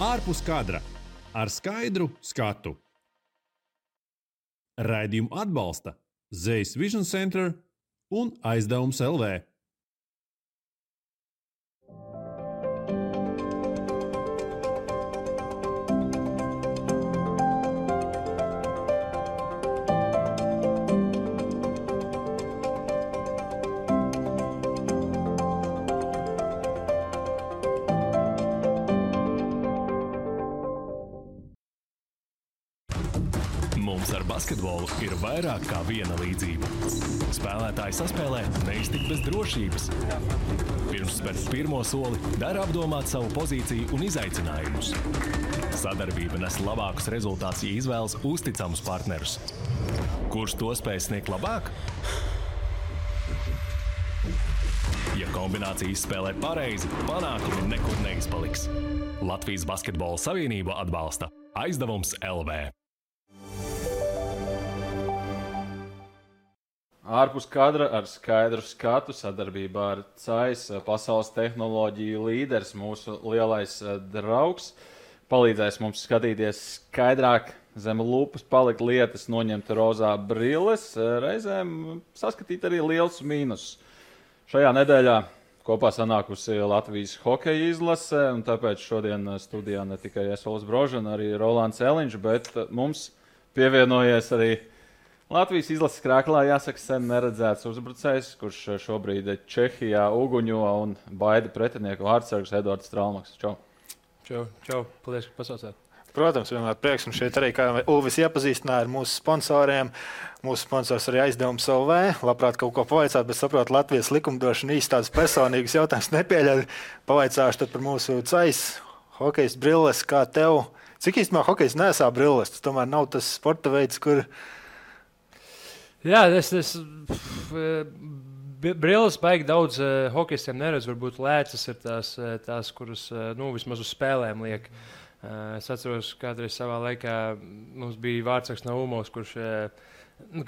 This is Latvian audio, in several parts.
ārpus kadra ar skaidru skatu. Raidījumu atbalsta Zvejas Vision Center un aizdevums LV. Basketbolu ir vairāk kā viena līdzība. Spēlētāji saspēlē neiztikt bez drošības. Pirms spērt pirmo soli, dara apdomāt savu pozīciju un izaicinājumus. Sadarbība nes labākus rezultātus, ja izvēlas uzticamus partnerus. Kurš to spēj sniegt labāk? Ja kombinācija izspēlē pareizi, panākumi nekur neizpaliks. Latvijas Basketbola Savienība atbalsta aizdevums LV. Ārpus kadra ar skaidru skatu sadarbībā ar CAIS, pasaules tehnoloģiju līderis, mūsu lielais eh, draugs. Palīdzēs mums skatīties skaidrāk, zem lupas palikt lietas, noņemt rozā brilles, eh, reizēm saskatīt arī liels mīnus. Šajā nedēļā kopā sanākusi Latvijas hokeja izlase, un tāpēc šodien eh, studijā ne tikai Esols Brožana, arī Rolands Eliņš, bet mums pievienojies arī Latvijas izlases krāklā jāsaka, sen neredzēts uzbrucējs, kurš šobrīd ir Čehijā, Uguņo un baida pretinieku vārdsargs Edvards Strālmaks. Čau! Čau, čau, paldies, ka pasaucāt. Protams, vienmēr prieks. Un šeit arī, kā Uvis iepazīstināja ar mūsu sponsoriem, mūsu sponsors arī aizdevums LV. Labprāt, kaut ko pavaicāt, bet saprotu, Latvijas likumdošana īsti tādus personīgus jautājumus nepieļauj. Pavaicāšu par mūsu cais, hokejas brilles, kā tev. Cik īstenībā hokejas nesā brilles? Tas tomēr nav tas sporta veids, kur Jā, es, es brilles baigi daudz uh, hokeistiem neredzu. Varbūt lēcas ir tās, tās kuras uh, nu, vismaz uz spēlēm liek. Uh, es atceros, kādreiz savā laikā mums bija vārdsargs Naumovs, kurš uh,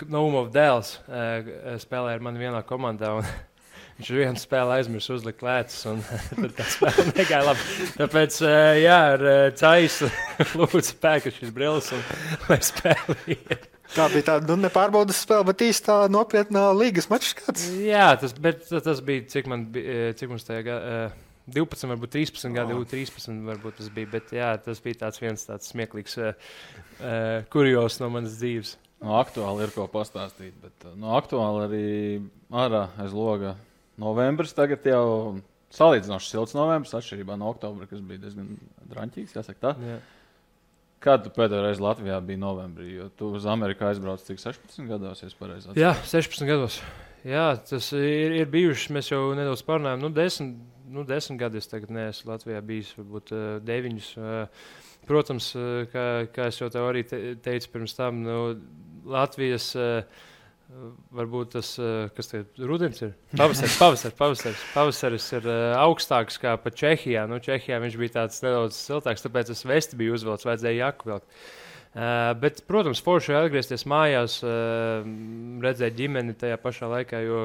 Naumovs dēls uh, spēlēja ar mani vienā komandā. Un, Viņš ir vienu spēli aizmirsis uzlikt lēcas, un tā spēle negāja labi. Tāpēc, jā, ar caisu lūdzu pēkšņi šīs brilles un lai spēle iet. Tā bija tāda nu, nepārbaudas spēle, bet īstā nopietnā līgas mačs. Kāds? Jā, tas, bet, tas bija cik man bija, cik mums tajā gadā. 12, varbūt 13 gadi, oh. 13 varbūt tas bija. Bet jā, tas bija tāds viens tāds smieklīgs uh, kurjos no manas dzīves. No aktuāli ir ko pastāstīt, bet no aktuāli arī ārā aiz loga novembris tagad jau salīdzinoši silts novembris, atšķirībā no oktobra, kas bija diezgan drāmīgs. Jāsaka tā. Jā. Kad tu pēdējo reizi Latvijā biji novembrī? Jo tu uz Ameriku aizbrauci cik 16 gados, ja pareizi atceros. Jā, 16 gados. Jā, tas ir, ir bijuši. Mēs jau nedaudz parunājām. Nu, desmit, nu, desmit gadus tagad neesmu Latvijā bijis, varbūt uh, deviņus. Uh, protams, uh, kā, kā es jau tev arī te, teicu pirms tam, nu, Latvijas. Uh, Varbūt tas, eh, kas ir rudens, ir pavasaris. Pavasaris, pavasaris, pavasaris ir uh, augstāks nekā pat Čehijā. Nu, Čehijā viņš bija tāds nedaudz siltāks, tāpēc es vesti biju uzvilcis, vajadzēja jaku vilkt. Uh, bet, protams, forši atgriezties mājās, uh, redzēt ģimeni tajā pašā laikā, jo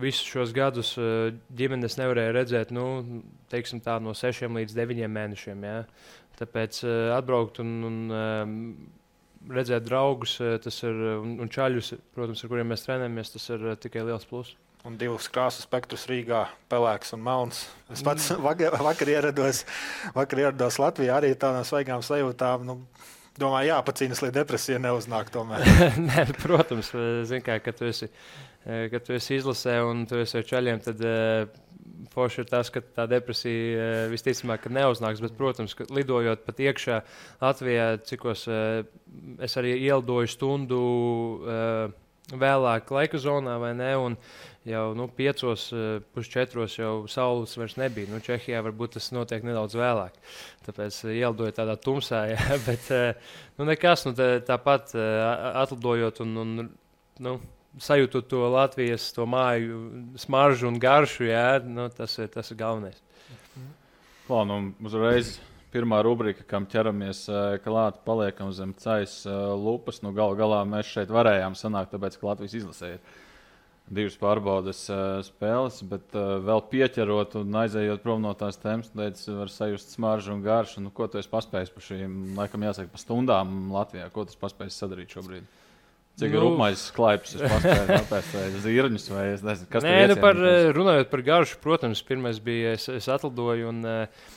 visus šos gadus uh, ģimenes nevarēja redzēt nu, teiksim, tā, no 6 līdz 9 mēnešiem. Ja? Tāpēc uh, atbraukt un, un uh, redzēt draugus ir, un, un čaļus, protams, ar kuriem mēs trenējamies, tas ir tikai liels pluss. Un divus krāsu spektrus Rīgā, pelēks un melns. Es pats mm. vakar, vakar, ierados, vakar ierados Latvijā arī tādām svaigām sajūtām. Nu, Domāju, jāpacīnās, lai depresija neuznāk. Nē, protams, zin, kā, kad, tu esi, kad tu esi izlasē un tu esi ar čaļiem, tad forši ir tas, ka tā depresija eh, visticamāk neuznāks. Bet, protams, ka lidojot pat iekšā Latvijā, cikos eh, es arī ielidoju stundu eh, vēlāk laika zonā, vai ne? Un jau nu, piecos, pusčetros jau saules vairs nebija. Nu, Čehijā varbūt tas notiek nedaudz vēlāk. Tāpēc ielidoju tādā tumsā, jā, bet nu, nekas. Nu, tā, tāpat atlidojot un, un nu, sajūtot to Latvijas to māju smaržu un garšu, jā, nu, tas, ir, tas ir galvenais. Lā, nu, uzreiz pirmā rubrika, kam ķeramies klāt, paliekam zem ceļa lupas. Nu, Galu galā mēs šeit varējām sanākt, tāpēc, ka Latvijas izlasē ir divas pārbaudas spēles, bet vēl pieķerot un aizejot prom no tās tēmas, teicu, var sajust smaržu un garšu. Nu, ko tu esi paspējis par šīm, laikam, jāsaka, pa stundām Latvijā? Ko tu paspējis sadarīt šobrīd? Cik nu, rupjais klaips es paspēju apēst, vai zirņus, vai es nezinu, kas Nē, nu par, runājot par garšu, protams, pirmais bija, es, es atlidoju un uh,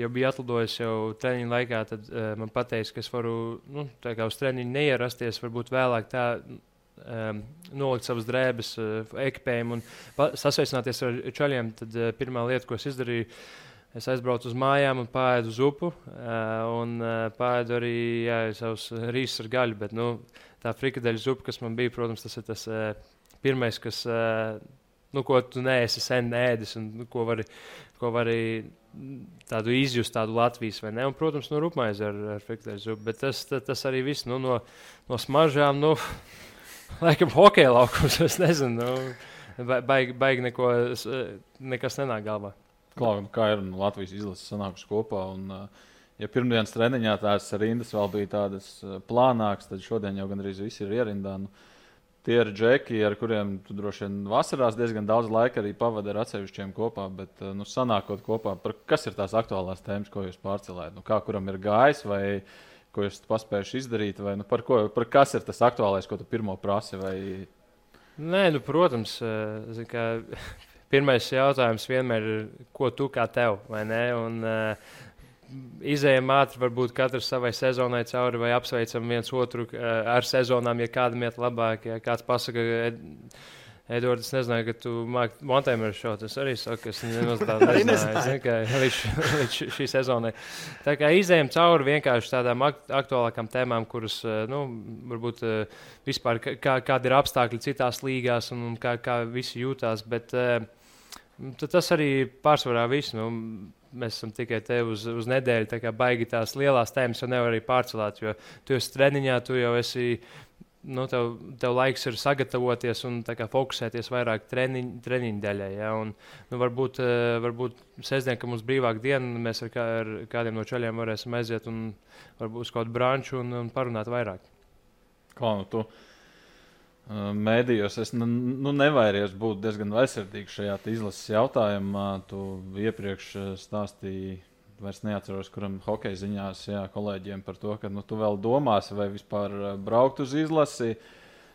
jau biju atlidojis jau treniņu laikā, tad man pateica, ka es varu nu, uz treniņu neierasties, varbūt vēlāk tā um, nolikt savas drēbes, uh, ekipējumu un sasveicināties ar čaļiem. Tad uh, pirmā lieta, ko es izdarīju, es aizbraucu uz mājām un pārienu uz upu. Uh, un uh, pārienu arī jā, savus rīsus ar gaļu. Bet, nu, tā frikadeļu zupa, kas man bija, protams, tas ir tas uh, pirmais, kas. Uh, Nu, ko tu neesi sen ēdis, un nu, ko vari, ko vari tādu izjust, tādu Latvijas vai ne. Un, protams, no rupmaize ar, ar frikadeļu zupu. Bet tas, tas, tas arī viss nu, no, no smaržām. Nu, laikam, hokeja laukums. Es nezinu, nu, baigi, baigi neko, nekas nenāk galvā. Klāvam, kā ir nu, Latvijas izlases sanākusi kopā. Un, ja pirmdienas treniņā tās rindas vēl bija tādas plānākas, tad šodien jau gandrīz viss ir ierindā. Nu, tie ir džeki, ar kuriem tu droši vien vasarās diezgan daudz laika arī pavadi ar atsevišķiem kopā. Bet, nu, sanākot kopā, par, kas ir tās aktuālās tēmas, ko jūs pārcelējat? Nu, kā kuram ir gājis? Vai, ko jūs paspējuši izdarīt, vai nu, par, ko, par kas ir tas aktuālais, ko tu pirmo prasi? Vai... Nē, nu, protams, zin, kā, pirmais jautājums vienmēr ir, ko tu kā tev, vai ne? Un, uh, Izejam ātri, varbūt katrs savai sezonai cauri, vai apsveicam viens otru uh, ar sezonām, ja kādam iet labāk. Ja kāds pasaka, Edvards, es nezināju, ka tu māki montēmeru šot. Es arī saku, es nemaz tādu nezināju, ka līdz, līdz šī sezonai. Tā kā izējām cauri vienkārši tādām aktuālākām tēmām, kuras, eh, nu, varbūt eh, vispār, kā, kādi ir apstākļi citās līgās un, kā, kā visi jūtās. Bet eh, tas arī pārsvarā viss. Nu, mēs esam tikai te uz, uz nedēļu, tā kā baigi tās lielās tēmas jau nevar arī pārcelāt, jo tu esi treniņā, tu jau esi nu, tev, tev laiks ir sagatavoties un fokusēties vairāk treniņu, treniņu daļai. Ja? Un, nu, varbūt, eh, varbūt sestdien, kad mums brīvāk diena, mēs ar, kā, ar kādiem no ceļiem varēsim aiziet un varbūt uz kādu branču un, un parunāt vairāk. Kā nu tu? Eh, mēdījos es nu, nu nevairījos būt diezgan aizsardzīgs šajā izlases jautājumā. Tu iepriekš eh, stāstīji vairs neatceros, kuram hokeja ziņās jā, kolēģiem par to, ka nu, tu vēl domāsi, vai vispār eh, braukt uz izlasi.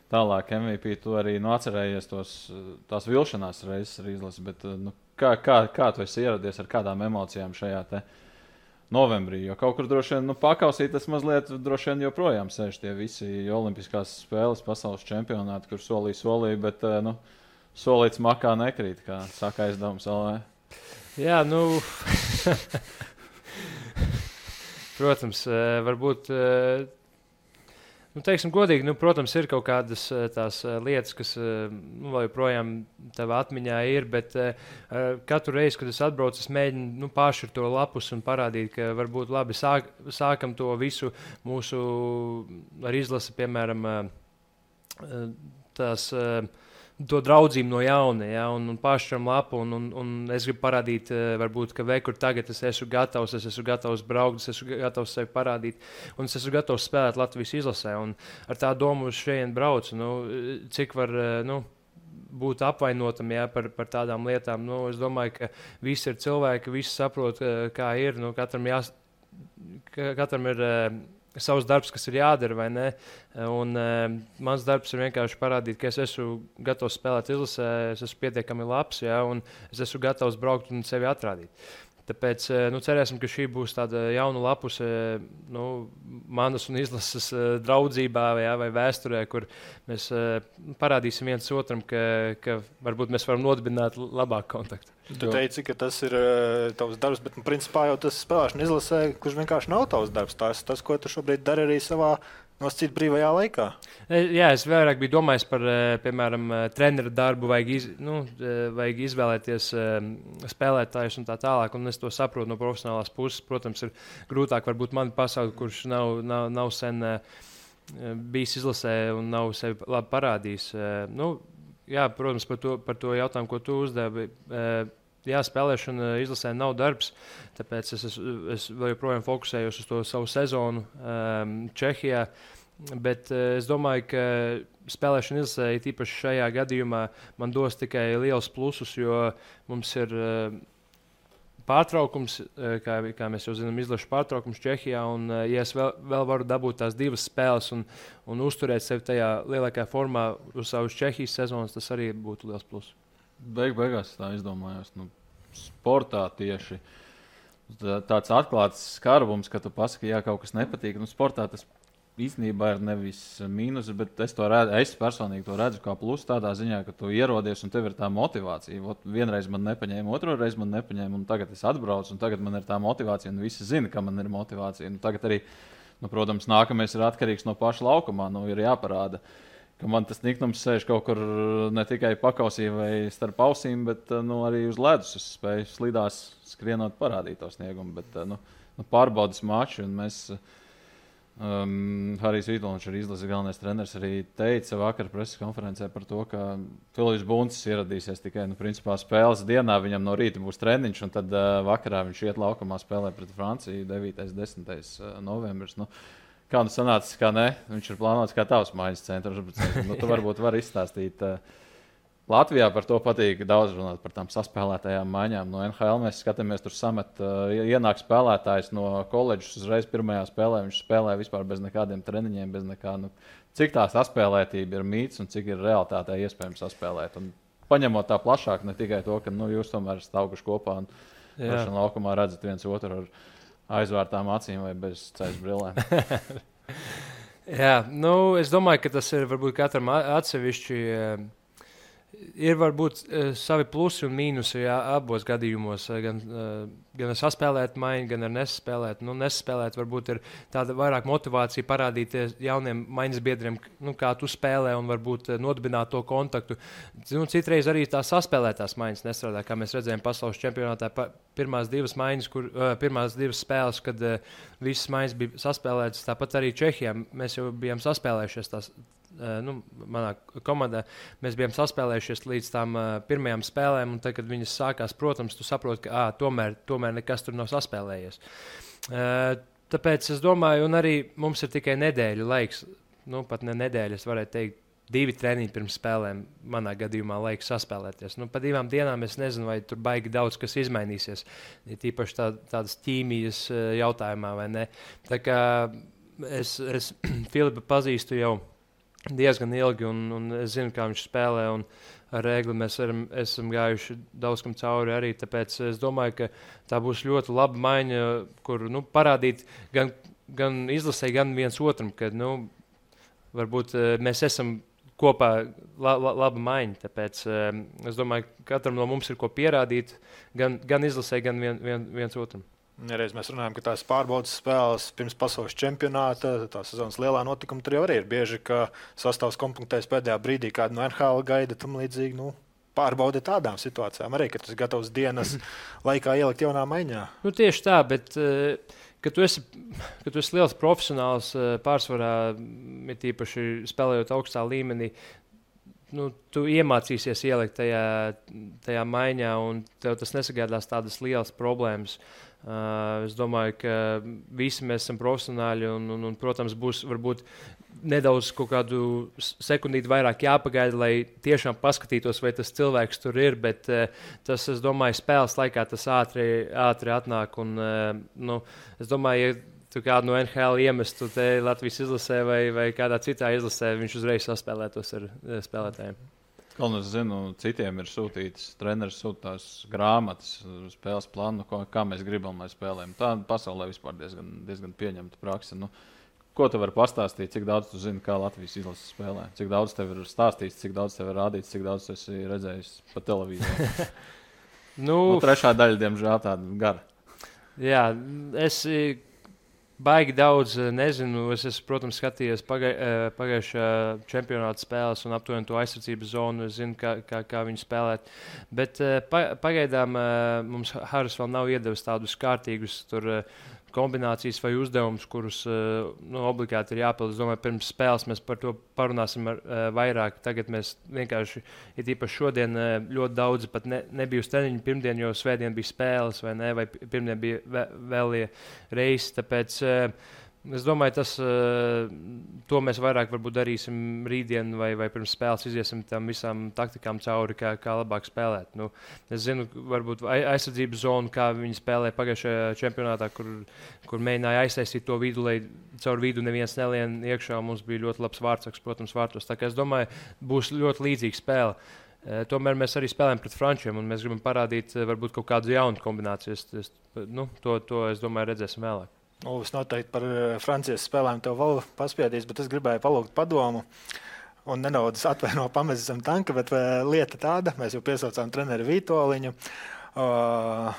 Tālāk MVP tu arī nu, atcerējies tos, eh, tās vilšanās reizes ar izlasi. Bet, eh, nu, kā, kā, kā tu esi ieradies ar kādām emocijām šajā novembrī? Jo kaut kur droši vien nu, pakausīt, tas mazliet droši vien joprojām sēž tie visi Olimpiskās spēles, pasaules čempionāti, kur solīja, solīja, bet nu, solīts makā nekrīt, kā saka aizdevums LV. Jā, nu. Protams, eh, varbūt. Eh, nu, teiksim, godīgi, nu, protams, ir kaut kādas eh, tās lietas, kas nu, joprojām tavā atmiņā ir, bet uh, katru reizi, kad es atbraucu, es mēģinu nu, pāršķirt to lapus un parādīt, ka varbūt labi sāk, sākam to visu mūsu ar izlasi, piemēram, uh, tās. Uh, to draudzību no jauna, ja, un, un pašam lapu. Un, un, un es gribu parādīt, eh, varbūt, ka vekur tagad es esmu gatavs, es esmu gatavs braukt, es esmu gatavs sevi parādīt, un es esmu gatavs spēlēt Latvijas izlasē. Un ar tā domu uz šejienes braucu, nu, cik var. Eh, nu, būt apvainotam jā, par, par tādām lietām. Nu, es domāju, ka visi ir cilvēki, visi saprot, eh, kā ir. Nu, katram, jās, katram ir savs darbs, kas ir jādara, vai ne? Un, uh, mans darbs ir vienkārši parādīt, ka es esmu gatavs spēlēt izlasē, es esmu pietiekami labs, ja, un es esmu gatavs braukt un sevi atrādīt. Tāpēc eh, nu, cerēsim, ka šī būs tāda jauna lapuse nu, manas un izlases draudzībā jā, vai vēsturē, kur mēs parādīsim viens otram, ka, ka varbūt mēs varam nodibināt labāku kontaktu. Tu teici, ka tas ir uh, tavs darbs, bet nu, principā jau tas spēlēšana izlasē, kurš vienkārši nav tavs darbs. Tas, tas ko tu šobrīd dari arī savā nosacīt brīvajā laikā. E, jā, es vairāk biju domājis par, e, piemēram, e, treneru darbu, vajag, iz, nu, vajag izvēlēties spēlētājus un tā tālāk. Un es to saprotu no profesionālās puses. Protams, ir grūtāk varbūt man pasaukt, kurš nav, nav, nav sen bijis izlasē un nav sevi labi parādījis. Nu, jā, protams, par to, par to jautājumu, ko tu uzdevi. Jā, spēlēšana izlasē nav darbs, tāpēc es, es, es joprojām fokusējos uz to savu sezonu um, Čehijā. Bet uh, es domāju, ka spēlēšana izlasē, īpaši šajā gadījumā, man dos tikai liels plusus, jo mums ir uh, pārtraukums, kā, kā mēs jau zinām, izlaša pārtraukums Čehijā. Un, ja es vēl, vēl varu dabūt tās divas spēles un, un uzturēt sevi tajā lielākajā formā uz savas Čehijas sezonas, tas arī būtu liels pluss. Beig, beigās tā izdomājās. Nu, sportā tieši tāds atklāts skarbums, ka tu pasaki, ja kaut kas nepatīk. Nu, sportā tas īstenībā ir nevis mīnus, bet es redzu, es personīgi to redzu kā plusu tādā ziņā, ka tu ierodies un tev ir tā motivācija. Ot, vienreiz man nepaņēma, otru reizi man nepaņēma, un tagad es atbraucu, un tagad man ir tā motivācija, un visi zina, ka man ir motivācija. Nu, tagad arī, nu, protams, nākamais ir atkarīgs no paša laukumā, nu, ir jāparāda. Uh, ka man tas niknums sēž kaut kur ne tikai pakausī vai starp ausīm, bet nu, arī uz ledus. Es spēju slidās, skrienot, parādīt to sniegumu. Bet, nu, nu, pārbaudas maču, un mēs, um, Harijs Vitoņš, arī izlases galvenais treneris, arī teica vakar preses konferencē par to, ka Filips Buncis ieradīsies tikai nu, principā, spēles dienā. Viņam no rīta būs treniņš, un tad uh, vakarā viņš iet laukumā spēlē pret Franciju 9. un 10. novembris. Nu, Kā nu sanāca, kā ne? Viņš ir plānots kā tavs mājas centrs. Nu, tu varbūt vari izstāstīt. Uh, Latvijā par to patīk daudz runāt par tām saspēlētajām maiņām. No NHL mēs skatāmies, tur samet, uh, ienāk spēlētājs no koledžas uzreiz pirmajā spēlē. Viņš spēlē vispār bez nekādiem treniņiem, bez nekā. Nu, cik tā saspēlētība ir mīts un cik ir realitātē iespējams saspēlēt. Un paņemot tā plašāk, ne tikai to, ka nu, jūs tomēr esat auguši kopā un laukumā redzat viens otru. Ar, aizvērtām acīm vai bez ceļa brillēm. Jā, nu, es domāju, ka tas ir varbūt katram atsevišķi. Uh, ir varbūt uh, savi plusi un mīnusi jā, abos gadījumos. Eh, gan, uh, gan ar saspēlēt maiņu, gan ar nesaspēlēt. Nu, nesaspēlēt varbūt ir tāda vairāk motivācija parādīties jauniem maiņas biedriem, nu, kā tu spēlē un varbūt uh, nodibināt to kontaktu. Nu, citreiz arī tās saspēlētās maiņas nestrādā, kā mēs redzējām pasaules čempionātā. Pa, pirmās divas maiņas, kur, uh, pirmās divas spēles, kad uh, visas maiņas bija saspēlētas, tāpat arī Čehijā mēs jau bijām saspēlējušies tās nu, manā komandā mēs bijām saspēlējušies līdz tām uh, pirmajām spēlēm, un tad, kad viņas sākās, protams, tu saproti, ka à, tomēr, tomēr nekas tur nav saspēlējies. Uh, tāpēc es domāju, un arī mums ir tikai nedēļa laiks, nu, pat ne nedēļa, es varētu teikt. Divi treniņi pirms spēlēm, manā gadījumā, laiks saspēlēties. Nu, pa divām dienām es nezinu, vai tur baigi daudz kas izmainīsies. Tīpaši tā, tādas ķīmijas jautājumā, vai ne. Tā kā es, es Filipu pazīstu jau diezgan ilgi, un, un es zinu, kā viņš spēlē. Ar Rēgli mēs aram, esam gājuši daudz kam cauri arī. Tāpēc es domāju, ka tā būs ļoti laba maiņa, kur nu, parādīt gan, gan izlasē, gan viens otram, ka nu, varbūt eh, mēs esam kopā la, la, laba maiņa. Tāpēc um, es domāju, ka katram no mums ir ko pierādīt gan, gan izlasē, gan vien, vien, viens otram. Reiz mēs runājam, ka tās pārbaudas spēles pirms pasaules čempionāta, tā sezonas lielā notikuma tur jau arī ir bieži, ka sastāvs komplektēs pēdējā brīdī, kāda no NHL gaida tam līdzīgi. Nu, Pārbaudi tādām situācijām, arī kad tas gatavs dienas laikā ielikt jaunā maiņā. Nu, tieši tā, bet uh, kad tu esi, kad tu esi liels profesionāls, uh, pārsvarā, it īpaši spēlējot augstā līmenī, nu, tu iemācīsies ielikt tajā, tajā maiņā, un tev tas nesagādās tādas lielas problēmas. Uh, Uh, es domāju, ka visi mēs esam profesionāļi un, un, un protams, būs varbūt nedaudz kaut kādu sekundīti vairāk jāpagaida, lai tiešām paskatītos, vai tas cilvēks tur ir. Bet uh, tas, es domāju, spēles laikā tas ātri, ātri atnāk. Un, uh, nu, es domāju, ja tu kādu no NHL iemestu Latvijas izlasē vai, vai kādā citā izlasē, viņš uzreiz saspēlētos ar spēlētājiem. Vēl es zinu, citiem ir sūtīts, treneris sūta tās grāmatas, spēles plānu, ko, kā mēs gribam, lai spēlējam. Tā pasaulē vispār diezgan, diezgan pieņemta praksa. Nu, ko tu vari pastāstīt, cik daudz tu zini, kā Latvijas izlases spēlē? Cik daudz tev ir stāstīts, cik daudz tev ir rādīts, cik daudz esi redzējis pa televīziju? nu, nu, trešā daļa, diemžēl, tāda gara. Jā, es Baigi daudz eh, nezinu. Es, esmu, protams, skatījies pagai, eh, pagājušā čempionāta spēles un aptuveni to aizsardzības zonu. Es zinu, kā, kā, kā viņi spēlēt. Bet eh, pagaidām mums Haris vēl nav iedevis tādus kārtīgus tur, kombinācijas vai uzdevumus, kurus uh, nu, obligāti ir jāpild. Es domāju, pirms spēles mēs par to parunāsim ar, uh, vairāk. Tagad mēs vienkārši, ir īpaši šodien, uh, ļoti daudz pat ne, nebija uz treniņu pirmdien, jo svētdien bija spēles vai, ne, vai pirmdien bija vē, vēlie reisi. Tāpēc, Es domāju, tas uh, mēs vairāk darīsim rītdien, vai, vai pirms spēles iziesim tam visām taktikām cauri, kā, kā labāk spēlēt. Nu, es zinu, varbūt aizsardzības zonu, kā viņi spēlēja pagājušajā čempionātā, kur, kur mēģināja aiztaisīt to vidu, lai caur vidu neviens nelien iekšā. Mums bija ļoti labs vārdsargs, protams, vārtos. Es domāju, būs ļoti līdzīga spēle. Uh, tomēr mēs arī spēlējam pret frančiem, un mēs gribam parādīt, uh, varbūt kaut kādu jaunu kombināciju. Es, es, nu, to, to, es domāju, redzēsim vēlāk. Uvis noteikti par eh, Francijas spēlēm to vēl paspiedīs, bet es gribēju palūgt padomu. Un nedaudz atvaino pamest zem tanka, bet uh, lieta tāda, mēs jau piesaucām treneri Vitoļiņu. Uh,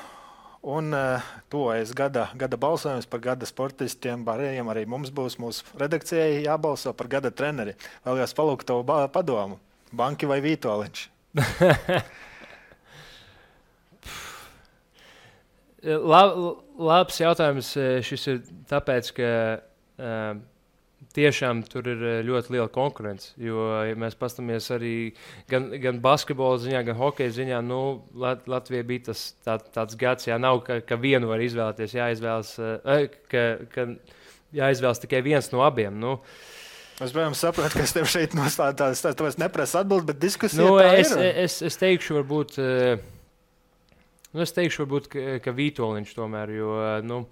un uh, tuvojas gada, gada balsojums par gada sportistiem. Barējiem arī mums būs mūsu redakcijai jābalso par gada treneri. Vēlējos palūgt to padomu. Banki vai Vitoļiņš? Lab, labs jautājums. Eh, šis ir tāpēc, ka uh, tiešām tur ir eh, ļoti liela konkurence. Jo, ja mēs paskatāmies arī gan, gan basketbola ziņā, gan hokeja ziņā, nu, Lat Latvija bija tas tā, tāds gads, ja nav, ka, ka vienu var izvēlēties, jāizvēlas, uh, ka, ka jāizvēlas tikai viens no abiem. Nu, Es protams, saprotu, ka es tev šeit nostāju tādu neprasu atbildību, bet diskusija nu, es, ir. Es, es teikšu, varbūt. Uh, Nu, es teikšu, varbūt, ka, ka Vitoļņš tomēr, jo nu,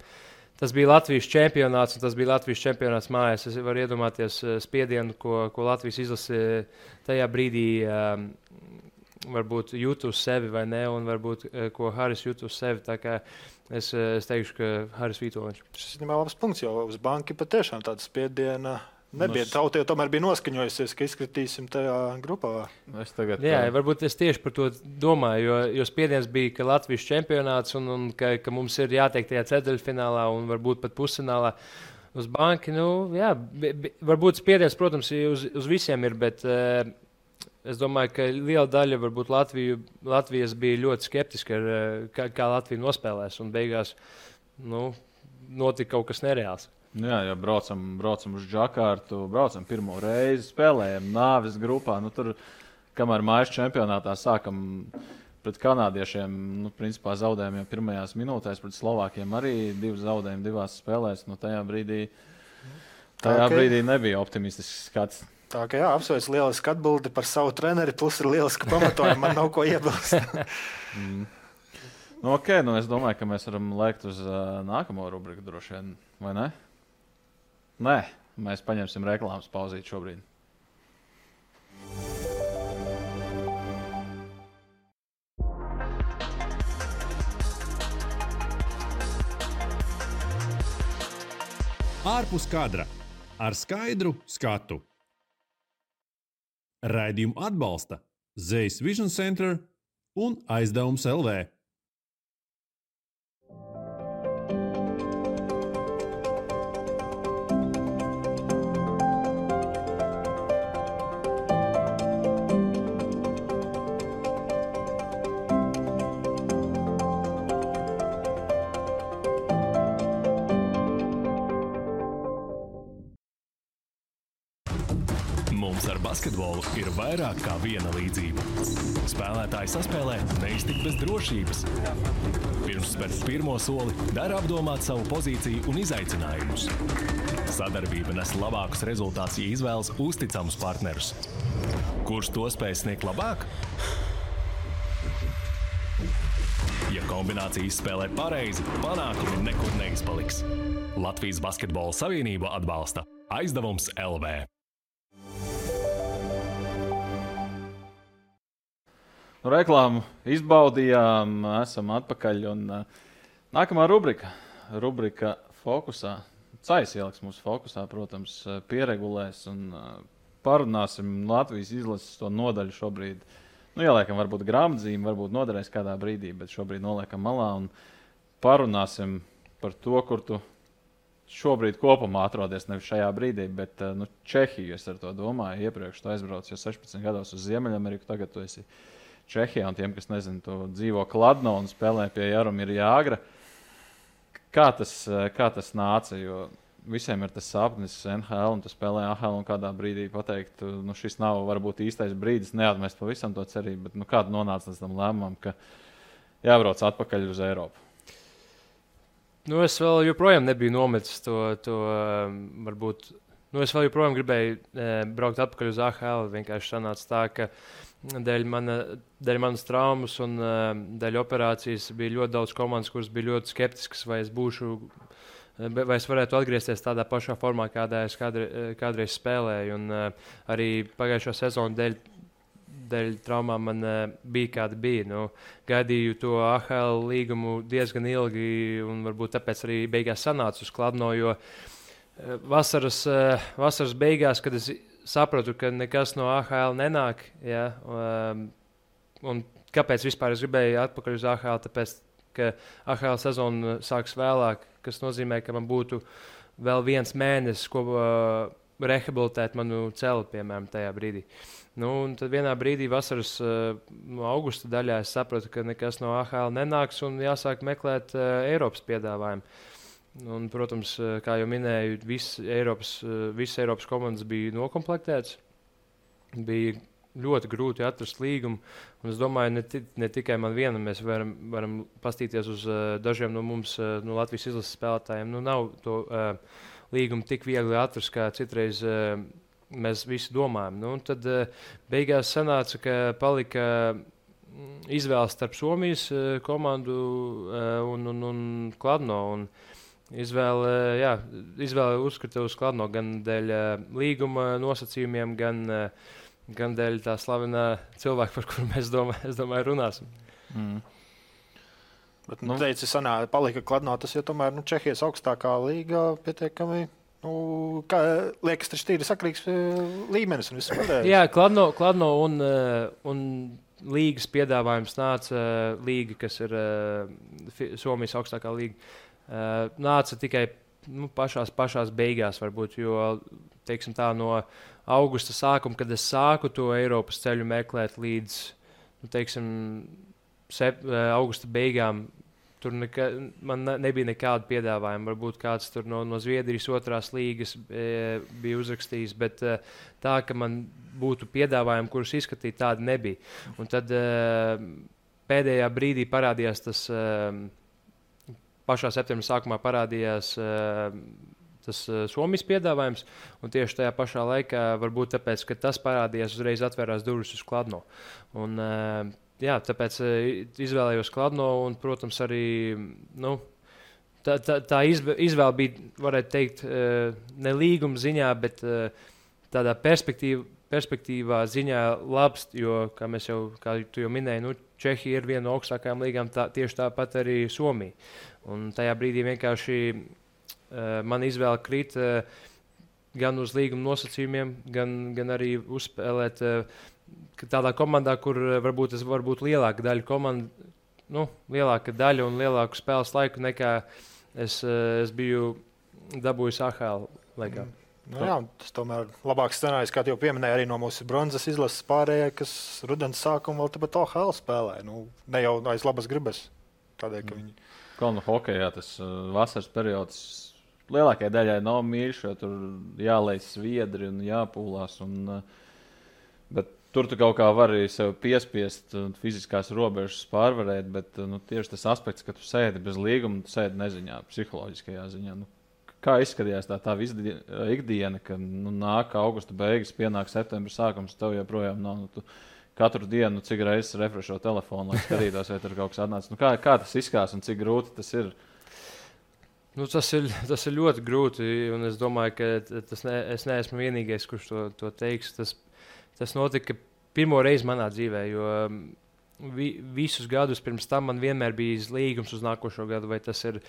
tas bija Latvijas čempionāts, un tas bija Latvijas čempionāts mājās. Es varu iedomāties eh, spiedienu, ko, ko Latvijas izlase tajā brīdī. Um, varbūt jūt uz sevi vai nē, un varbūt eh, ko Haris jūt uz sevi. Es, eh, es teikšu, ka Haris Vitoļņš. Tas ir labs punkts, jo uz banka patiešām tāda spiediena Nebija nu, tauta, jau tomēr bija noskaņojusies, ka izkritīsim tajā grupā. Es tagad, Jā, tā... varbūt es tieši par to domāju, jo, jo spiediens bija, ka Latvijas čempionāts un, un ka, ka mums ir jātiek tajā ceturdaļfinālā un varbūt pat pusfinālā. Uz banka, nu, jā, bi, bi, varbūt spiediens, protams, uz, uz visiem ir, bet uh, es domāju, ka liela daļa varbūt Latviju, Latvijas bija ļoti skeptiska, ar, uh, kā, kā Latvija nospēlēs, un beigās nu, notika kaut kas nereāls. Jā, jau braucam, braucam uz Džakartu, braucam pirmo reizi, spēlējam nāves grupā. Nu, tur, kamēr mājas čempionātā sākam pret kanādiešiem, nu, principā zaudējām jau pirmajās minūtēs, pret Slovākiem arī divi zaudējumi divās spēlēs. Nu, tajā brīdī, tajā okay. brīdī nebija optimistisks skats. Tā kā jā, apsveicu lielisku atbildi par savu treneri, plus ir lieliski pamatojumi. Man nav ko iebilst. mm. nu, okay, nu, es domāju, ka mēs varam lēkt uz uh, nākamo rubriku droši vien, vai ne? Nē, mēs paņemsim reklāmas pauzīt šobrīd. Ārpus kadra ar skaidru skatu. Raidījumu atbalsta Zvejas Vision Center un aizdevums LV. Basketbolu ir vairāk kā viena līdzība. Spēlētāji saspēlē neiztikt bez drošības. Pirms spērt pirmo soli, dara apdomāt savu pozīciju un izaicinājumus. Sadarbība nes labākus rezultātus, ja izvēlas uzticamus partnerus. Kurš to spēj sniegt labāk? Ja kombinācija spēlē pareizi, panākumi nekur neizpaliks. Latvijas Basketbola Savienība atbalsta aizdevums LV. Nu, reklāmu izbaudījām, esam atpakaļ. Un, uh, nākamā rubrika, rubrika fokusā. Cais ieliks mūsu fokusā, protams, pieregulēs un uh, parunāsim Latvijas izlases to nodaļu šobrīd. Nu, ieliekam, varbūt grāmatzīme, varbūt noderēs kādā brīdī, bet šobrīd noliekam malā un parunāsim par to, kur tu šobrīd kopumā atrodies. Nevis šajā brīdī, bet nu, Čehiju es ar to domāju. Iepriekš tu aizbrauci jau 16 gados uz Ziemeļameriku, tagad tu esi Čehijā, un tiem, kas nezina, to dzīvo Kladno un spēlē pie Jaromira Jāgra. Kā tas, kā tas nāca? Jo visiem ir tas sapnis, NHL, un tu spēlē AHL, un kādā brīdī pateikt, nu, šis nav varbūt īstais brīdis, neatmest pavisam to cerību, bet nu, kāda nonāca līdz tam lēmumam, ka jābrauc atpakaļ uz Eiropu? nu, es vēl joprojām nebiju nometis to, to um, varbūt. Nu, es vēl joprojām gribēju e, braukt atpakaļ uz AHL. Vienkārši sanāca tā, ka dēļ, mana, dēļ manas traumas un e, dēļ operācijas bija ļoti daudz komandas, kuras bija ļoti skeptiskas, vai es būšu. Vai es varētu atgriezties tādā pašā formā, kādā es kādreiz, kādreiz spēlēju. Un, uh, arī pagājušā sezona dēļ dēļ traumām man uh, bija kāda bija. Nu, gaidīju to AHL līgumu diezgan ilgi, un varbūt tāpēc arī beigās sanācu uz Kladno. Jo vasaras, uh, vasaras beigās, kad es sapratu, ka nekas no AHL nenāk, ja, um, un kāpēc vispār es gribēju atpakaļ uz AHL? Tāpēc, ka AHL sezona sāks vēlāk, kas nozīmē, ka man būtu vēl viens mēnesis, ko uh, rehabilitēt manu celu, piemēram, tajā brīdī. Nu, tad vienā brīdī, vasaras uh, augusta daļā, es sapratu, ka nekas no AHL nenāks un jāsāk meklēt uh, Eiropas piedāvājumu. Un, protams, uh, kā jau minēju, visas Eiropas, uh, visas Eiropas komandas bija noklāptas. Bija ļoti grūti atrast līgumu. Es domāju, ne, ne tikai man vienam, mēs varam, varam paskatīties uz uh, dažiem no mums, uh, no Latvijas izlases spēlētājiem. Nu, nav to uh, līgumu tik viegli atrast, kā citreiz. Uh, mēs visi domājam. Nu, tad uh, beigās sanāca, ka palika mm, izvēle starp Somijas uh, komandu uh, un, un, un Kladno. Un izvēle, jā, izvēle uzskata uz Kladno gan dēļ uh, līguma nosacījumiem, gan, uh, gan dēļ tā slavenā cilvēka, par kuru mēs domā, domāju, runāsim. Mm. Bet, nu, teici, sanā, palika Kladno, tas jau tomēr nu, Čehijas augstākā līga pietiekami Nu, kā, liekas, tas ir sakrīgs eh, līmenis. Jā, Kladno, Kladno un, eh, un līgas piedāvājums nāca eh, līga, kas ir Somijas augstākā līga. Nāca tikai nu, pašās, pašās beigās, varbūt, jo teiksim, tā, no augusta sākuma, kad es sāku to Eiropas ceļu meklēt līdz nu, teiksim, sep, augusta beigām, Tur neka, man nebija nekāda piedāvājuma. Varbūt kāds no, no Zviedrijas otrās līgas e, bija uzrakstījis, bet e, tā, ka man būtu piedāvājumi, kurus izskatīt, tādi nebija. Un tad e, pēdējā brīdī parādījās tas, e, pašā septembrī sākumā parādījās. E, tas uh, Somijas piedāvājums, tieši tajā pašā laikā, varbūt tāpēc, ka tas parādījās, uzreiz atvērās durvis uz Kladno. Un, uh, jā, tāpēc izvēlējos Kladno un, protams, arī. Nu, tā, tā, tā izvēle bija, varētu teikt, ne līguma ziņā, bet tādā perspektīvā, perspektīvā ziņā labs, jo, kā mēs jau, kā jau minēji, nu, Čehija ir viena no augstākajām līgām, tā, tieši tāpat arī Somija. Un tajā brīdī vienkārši uh, man izvēle krīt uh, gan uz līguma nosacījumiem, gan, gan arī uzspēlēt uh, tādā komandā, kur eh, varbūt es varu būt lielāka daļa komandas, nu, lielāka daļa un lielāku spēles laiku nekā es, eh, es biju dabūjis AHL laikā. Mm. Nu, jā, tas tomēr ir labāks scenārijs, kā jau pieminēja, arī no mūsu bronzas izlases pārējie, kas rudens sākumā vēl tāpat OHL spēlē. Nu, ne jau aiz labas gribas. Tādēļ, ka mm. viņi. Kā no hokeja tas uh, vasaras periods lielākajai daļai nav mīļš, jo tur jālaiž sviedri un jāpūlās. Un, uh, bet Tur tu kaut kā vari sev piespiest, fiziskās robežas pārvarēt, bet nu, tieši tas aspekts, ka tu sēdi bez līguma, tu sēdi neziņā, psiholoģiskajā ziņā. Nu, kā izskatījās tā, tā ikdiena, kad nu, nāk augusta beigas, pienāk septembris sākums, tev joprojām nav. Nu, tu, Katru dienu, nu, cik reizes refrešo telefonu, lai skatītos, vai tur kaut kas atnāca. Nu, kā, kā tas izskatās un cik grūti tas ir? Nu, tas, ir, tas ir ļoti grūti, un es domāju, ka tas ne, es neesmu vienīgais, kurš to, to teiks. Tas, tas notika pirmo reizi manā dzīvē. Jo, vi, visus gadus pirms tam man vienmēr bija līgums uz nākošo gadu. Vai, ir,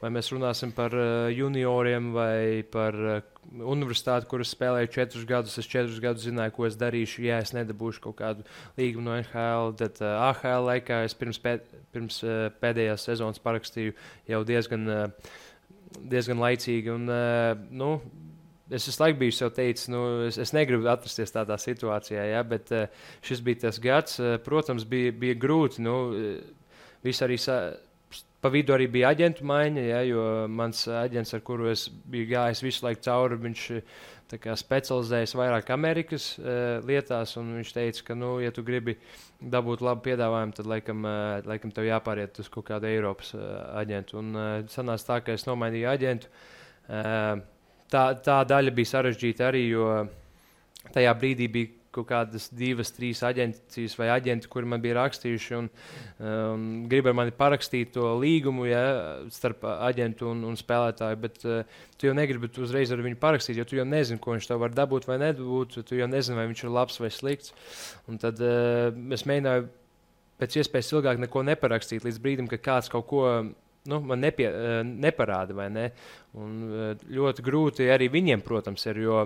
vai mēs runāsim par uh, junioriem vai par uh, universitāti, kuras spēlēju četrus gadus. Es četrus gadus zināju, ko es darīšu. Ja es nedabūšu kaut kādu līgumu no NHL, tad uh, AHL laikā es pirms, pēd, pirms uh, pēdējās sezonas parakstīju jau diezgan. Uh, diezgan laicīgi. Un, uh, nu, Es visu laiku biju teicis, nu, es, es negribu atrasties tādā situācijā, ja, bet uh, šis bija tas gads. Uh, protams, bija, bija grūti. Nu, uh, Viss arī sa, Pa vidu arī bija aģentu maiņa, ja, jo mans aģents, ar kuru es biju gājis visu laiku cauri, viņš kā, specializējas vairāk Amerikas uh, lietās. Viņš teica, ka, nu, ja tu gribi dabūt labu piedāvājumu, tad laikam, uh, laikam tev jāpāriet uz kaut kādu Eiropas uh, aģentu. Un uh, sanāca tā, ka es nomainīju aģentu. Uh, tā, tā daļa bija sarežģīta arī, jo tajā brīdī bija kaut kādas divas, trīs aģentūras vai aģenti, kuri man bija rakstījuši un um, grib ar mani parakstīt to līgumu ja, starp aģentu un, un spēlētāju. Bet uh, tu jau negribi uzreiz ar viņu parakstīt, jo tu jau nezini, ko viņš tev var dabūt vai nedabūt. Tu jau nezini, vai viņš ir labs vai slikts. Un tad uh, es mēģināju pēc iespējas ilgāk neko neparakstīt līdz brīdim, kad kāds kaut ko nu, man nepie, uh, neparāda. Ne? Un, uh, ļoti grūti arī viņiem, protams, ir. Jo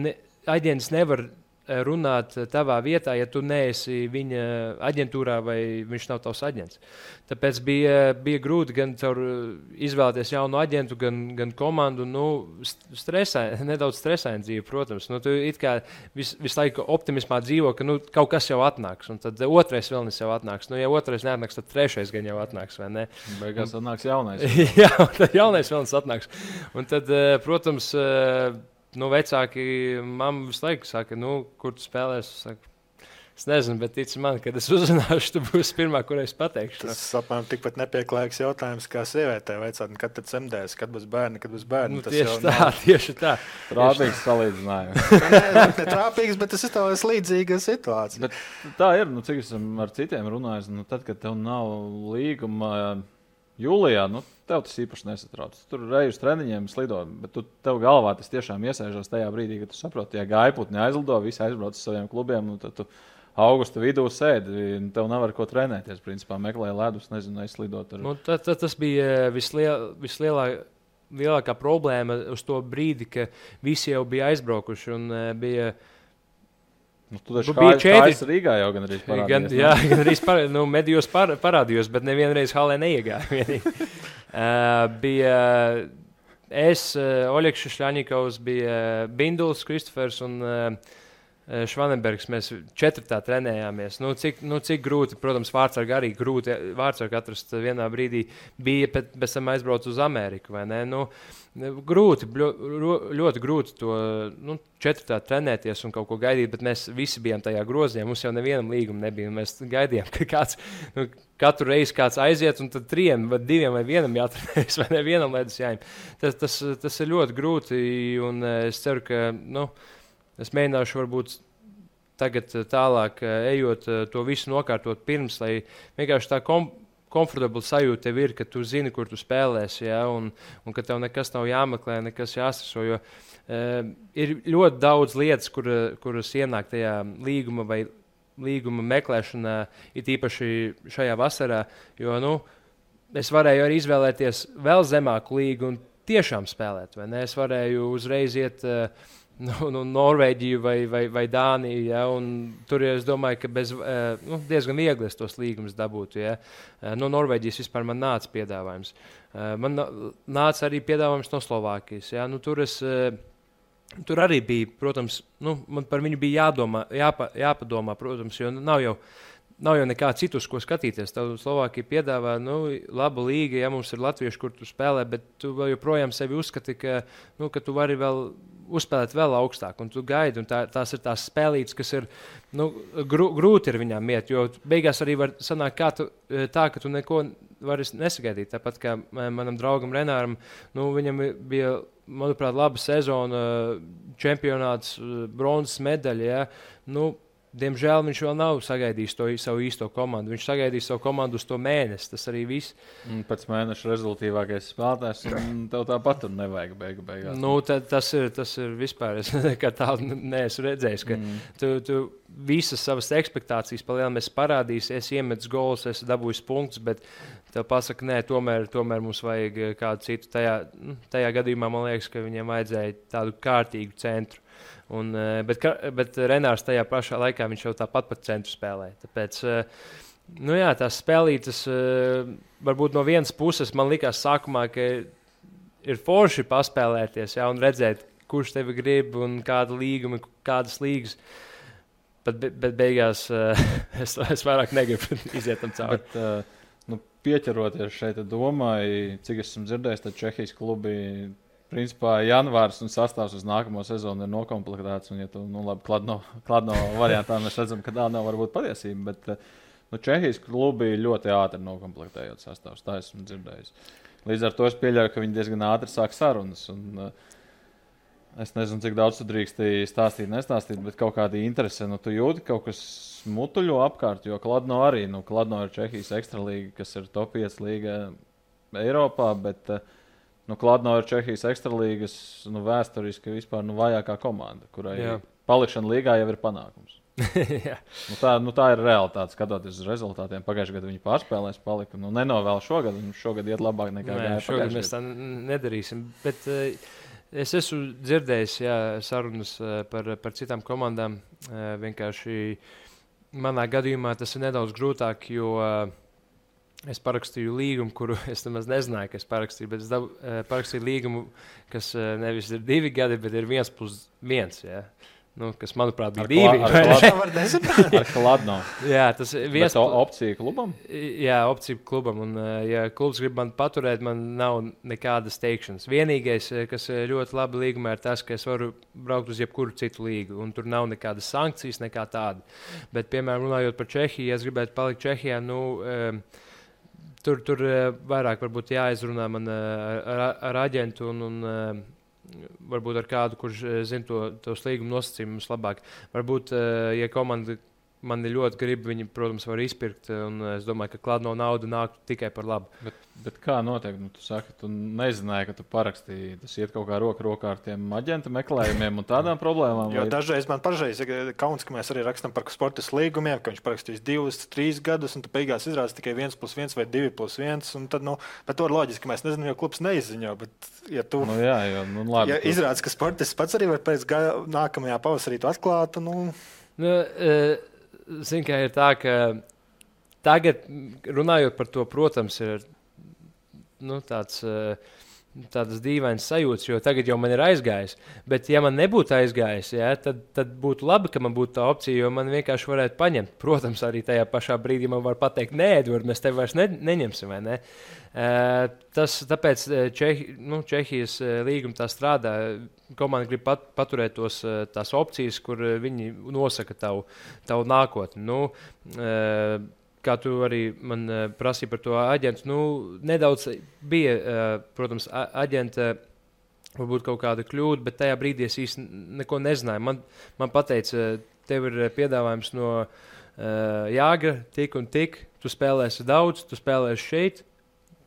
ne, aģents nevar Eh, runāt tavā vietā, ja tu neesi viņa aģentūrā vai viņš nav tavs aģents. Tāpēc bija, bija grūti gan caur izvēlēties jaunu aģentu, gan, gan komandu. Nu, stresē, nedaudz stresaini dzīve, protams. Nu, tu kā vis, visu laiku optimismā dzīvo, ka nu, kaut kas jau atnāks, un tad otrais vēl nes jau atnāks. Nu, ja otrais neatnāks, tad trešais gan jau atnāks. Beigās atnāks jaunais. Jā, tad jaunais vēl nes atnāks. Un tad, eh, protams, eh, nu, vecāki man visu laiku saka, nu, kur tu spēlēsi. Saku, Es nezinu, bet tici man, kad es uzzināšu, tu būsi pirmā, kurai es pateikšu. Tas apmēram tikpat nepieklājīgs jautājums, kā sievietē. Veicāt, kad tad cemdēs, kad būs bērni, kad būs bērni. Nu, tieši tā, nav... tieši tā. Trāpīgs salīdzinājums. ne, ne trāpīgs, bet tas ir tāds līdzīga situācija. Bet tā ir, nu, cik esmu ar citiem runājis, nu, tad, kad tev nav līguma jūlijā, nu, tev tas īpaši nesatrauc. Tur reizes treniņiem slido, bet tu, tev galvā tas tiešām iesaistās tajā brīdī, kad tu saproti, ja gaiputni aizlido, visi aizbrauc uz saviem klubiem. Nu, tad tu augusta vidū sēdi, tev nav ar ko trenēties. Principā meklēja ledus, nezinu, aizlidot. Ar... Nu, tā, tā, tas bija eh, visliel, vislielākais lielākā problēma uz to brīdi, ka visi jau bija aizbraukuši un uh, bija. Nu, tu taču bija četri. Rīgā jau gan arī parādījās. Gan, jā, gan arī par, nu, medijos par, parādījos, bet nevienreiz halē neiegāju. Uh, bija es, uh, Oļegs Šļaņikovs, bija Binduls, Kristofers un uh, Švanenbergs. Mēs četrtā trenējāmies. Nu, cik, nu, cik grūti, protams, vārdsargi arī grūti vārdsargi atrast vienā brīdī bija, bet pēc tam aizbraukt uz Ameriku. Nu, grūti, ļoti grūti to nu, četrtā trenēties un kaut ko gaidīt, bet mēs visi bijām tajā grozījā. Mums jau nevienam līgumam nebija. Mēs gaidījām, ka kāds nu, katru reizi kāds aiziet, un tad trim vai diviem vai vienam jāatrenējas, vai nevienam ledus jāņem. Tas, tas, tas ir ļoti grūti, un eh, es ceru, ka nu, es mēģināšu varbūt tagad eh, tālāk eh, ejot to visu nokārtot pirms, lai vienkārši tā kom komfortabla sajūta tev ir, ka tu zini, kur tu spēlēsi, ja, un, un ka tev nekas nav jāmeklē, nekas jāsaso. Jo, uh, ir ļoti daudz lietas, kur, kuras ienāk tajā līguma vai līguma meklēšanā, it īpaši šajā vasarā. Jo nu, es varēju arī izvēlēties vēl zemāku līgu un tiešām spēlēt. Es varēju uzreiz iet uh, nu, nu, Norvēģiju vai, vai, vai Dāniju. Ja, tur es domāju, ka bez, uh, nu, diezgan viegli es tos līgumus dabūtu. Ja. Uh, no Norvēģijas vispār man nāca piedāvājums. Uh, man nāca arī piedāvājums no Slovākijas. Ja. Nu, tur es, Tur arī bija, protams, nu, man par viņu bija jādomā, jāpa, jāpadomā, protams, jo nav jau, nav jau nekā citu, ko skatīties. Tev Slovākija piedāvā nu, labu līgu, ja mums ir latvieši, kur tu spēlē, bet tu joprojām sevi uzskati, ka, nu, ka tu vari vēl uzspēlēt vēl augstāk, un tu gaidi. Un tā, tās ir tās spēlītas, kas ir nu, grū, grūti ar viņām iet. Jo beigās arī var sanākt tu, tā, ka tu neko vari nesagaidīt. Tāpat kā manam draugam Renāram, nu, viņam bija manuprāt, laba sezona, čempionāts, bronzas medaļa. Ja? Nu, Diemžēl viņš vēl nav sagaidījis to savu īsto komandu. Viņš sagaidīs savu komandu uz to mēnesi. Tas arī viss. Pēc mēneša rezultātīvākais spēlētājs, un tev tāpat tur nevajag beigu beigās. Nu, tas, ir, tas ir vispār. Es tādu neesmu redzējis. Mm. tu, tu visas savas expectācijas palielināt, es parādīšu, es iemetu golus, es dabūju punktus, bet tev pasaka, nē, tomēr, tomēr mums vajag kādu citu. Tajā, tajā gadījumā man liekas, ka viņiem vajadzēja tādu kārtīgu centru. Un, eh, bet, bet Renārs tajā pašā laikā jau tāpat pat centru spēlēja. Tāpēc, eh, nu jā, tās spēlītas, eh, varbūt no vienas puses man likās sākumā, ka ir forši paspēlēties jā, un redzēt, kurš tevi grib un kāda līguma, kādas līgas. Bet, bet beigās es, es vairāk negribu iziet tam cauri. Bet, uh, pieķeroties šeit, domāju, cik es esmu dzirdējis, tad Čehijas klubi. Principā janvārs un sastāvs uz nākamo sezonu ir. Un, ja tu, nu, labi, kladno, kladno variantā mēs redzam, ka tā nav varbūt patiesība. Bet nu, Čehijas klubi ļoti ātri nokomplektējot sastāvus. Tā esmu dzirdējis. Līdz ar to es pieļauju, ka viņi diezgan ātri sāk sarunas. Un, uh, Es nezinu, cik daudz tu drīksti stāstīt, nestāstīt, bet kaut kāda interese. Nu, tu jūti kaut kas mutuļo apkārt, jo Kladno arī, nu, Kladno ir Čehijas ekstralīga, kas ir top 5 līga Eiropā, bet nu, Kladno ir Čehijas ekstralīgas nu, vēsturiski vispār nu, vājākā komanda, kurai Jā. palikšana līgā jau ir panākums. nu, tā, nu, tā ir realitāte. Skatoties uz rezultātiem, pagājušajā gadā viņi pārspēlēs, palika. Nu, nenovēl šogad, un šogad iet labāk nekā Nē, šogad. Mēs tā nedarīsim. Bet, uh, Es esmu dzirdējis jā, sarunas eh, par, par citām komandām. Eh, vienkārši manā gadījumā tas ir nedaudz grūtāk, jo eh, es parakstīju līgumu, kuru es nemaz nezināju, ka es parakstīju. Bet es dabu, parakstīju līgumu, kas nevis ir divi gadi, bet ir viens plus viens. Jā. Nu, kas, manuprāt, bija divi. Ar Kladno. jā, tas ir viens no opciju klubam. Jā, opciju klubam. Un, ja klubs grib man paturēt, man nav nekādas teikšanas. Vienīgais, kas ļoti labi līgumā, ir tas, ka es varu braukt uz jebkuru citu līgu. Un tur nav nekādas sankcijas, nekā tāda. Bet, piemēram, runājot par Čehiju, ja es gribētu palikt Čehijā, nu, tur, tur vairāk jāizrunā man ar, ar aģentu. Un, un, varbūt ar kādu, kurš eh, zina to, tos līguma nosacījumus labāk. Varbūt, eh, ja komanda mani ļoti grib, viņi, protams, var izpirkt. Es domāju, ka klāta no naudas nāk tikai par labu. Bet, bet kā notiek? Nu, tu saki, tu nezināji, ka tu parakstīji. Tas iet kaut kā roku rokā ar tiem aģenta meklējumiem un tādām problēmām. Jo vai... dažreiz man pašreiz ir kauns, ka mēs arī rakstām par sporta līgumiem, ka viņš parakstīs divus, trīs gadus, un tu beigās izrādās tikai viens plus viens vai divi plus viens. Tad, nu, bet to ir loģiski, ka mēs nezinām, jo klubs neizziņo. Bet, ja tu nu, jā, jo, nu, labi, ja tu... izrādās, ka sports pats arī var pēc nākamajā pavasarī to atklāt. Nu... Nu, uh zin, ir tā, ka tagad, runājot par to, protams, ir nu, tāds. Tādas dīvainas sajūtas, jo tagad jau man ir aizgājis. Bet, ja man nebūtu aizgājis, ja, tad, tad būtu labi, ka man būtu tā opcija, jo man vienkārši varētu paņemt. Protams, arī tajā pašā brīdī man var pateikt, nē, Edvards, mēs tevi vairs ne, neņemsim. Ne? Uh, tas, tāpēc Čehi, nu, Čehijas līguma tā strādā komanda grib pat, paturēt tos, eh, tās opcijas, kur eh, viņi nosaka tavu, tavu nākotni. Nu, eh, kā tu arī man prasīji par to aģentu, nu, nedaudz bija, protams, aģenta. Varbūt kaut kāda kļūda, bet tajā brīdī es īstenībā neko nezināju. Man, man teica, tev ir piedāvājums no uh, Jāga, tik un tik. Tu spēlēsi daudz, tu spēlēsi šeit,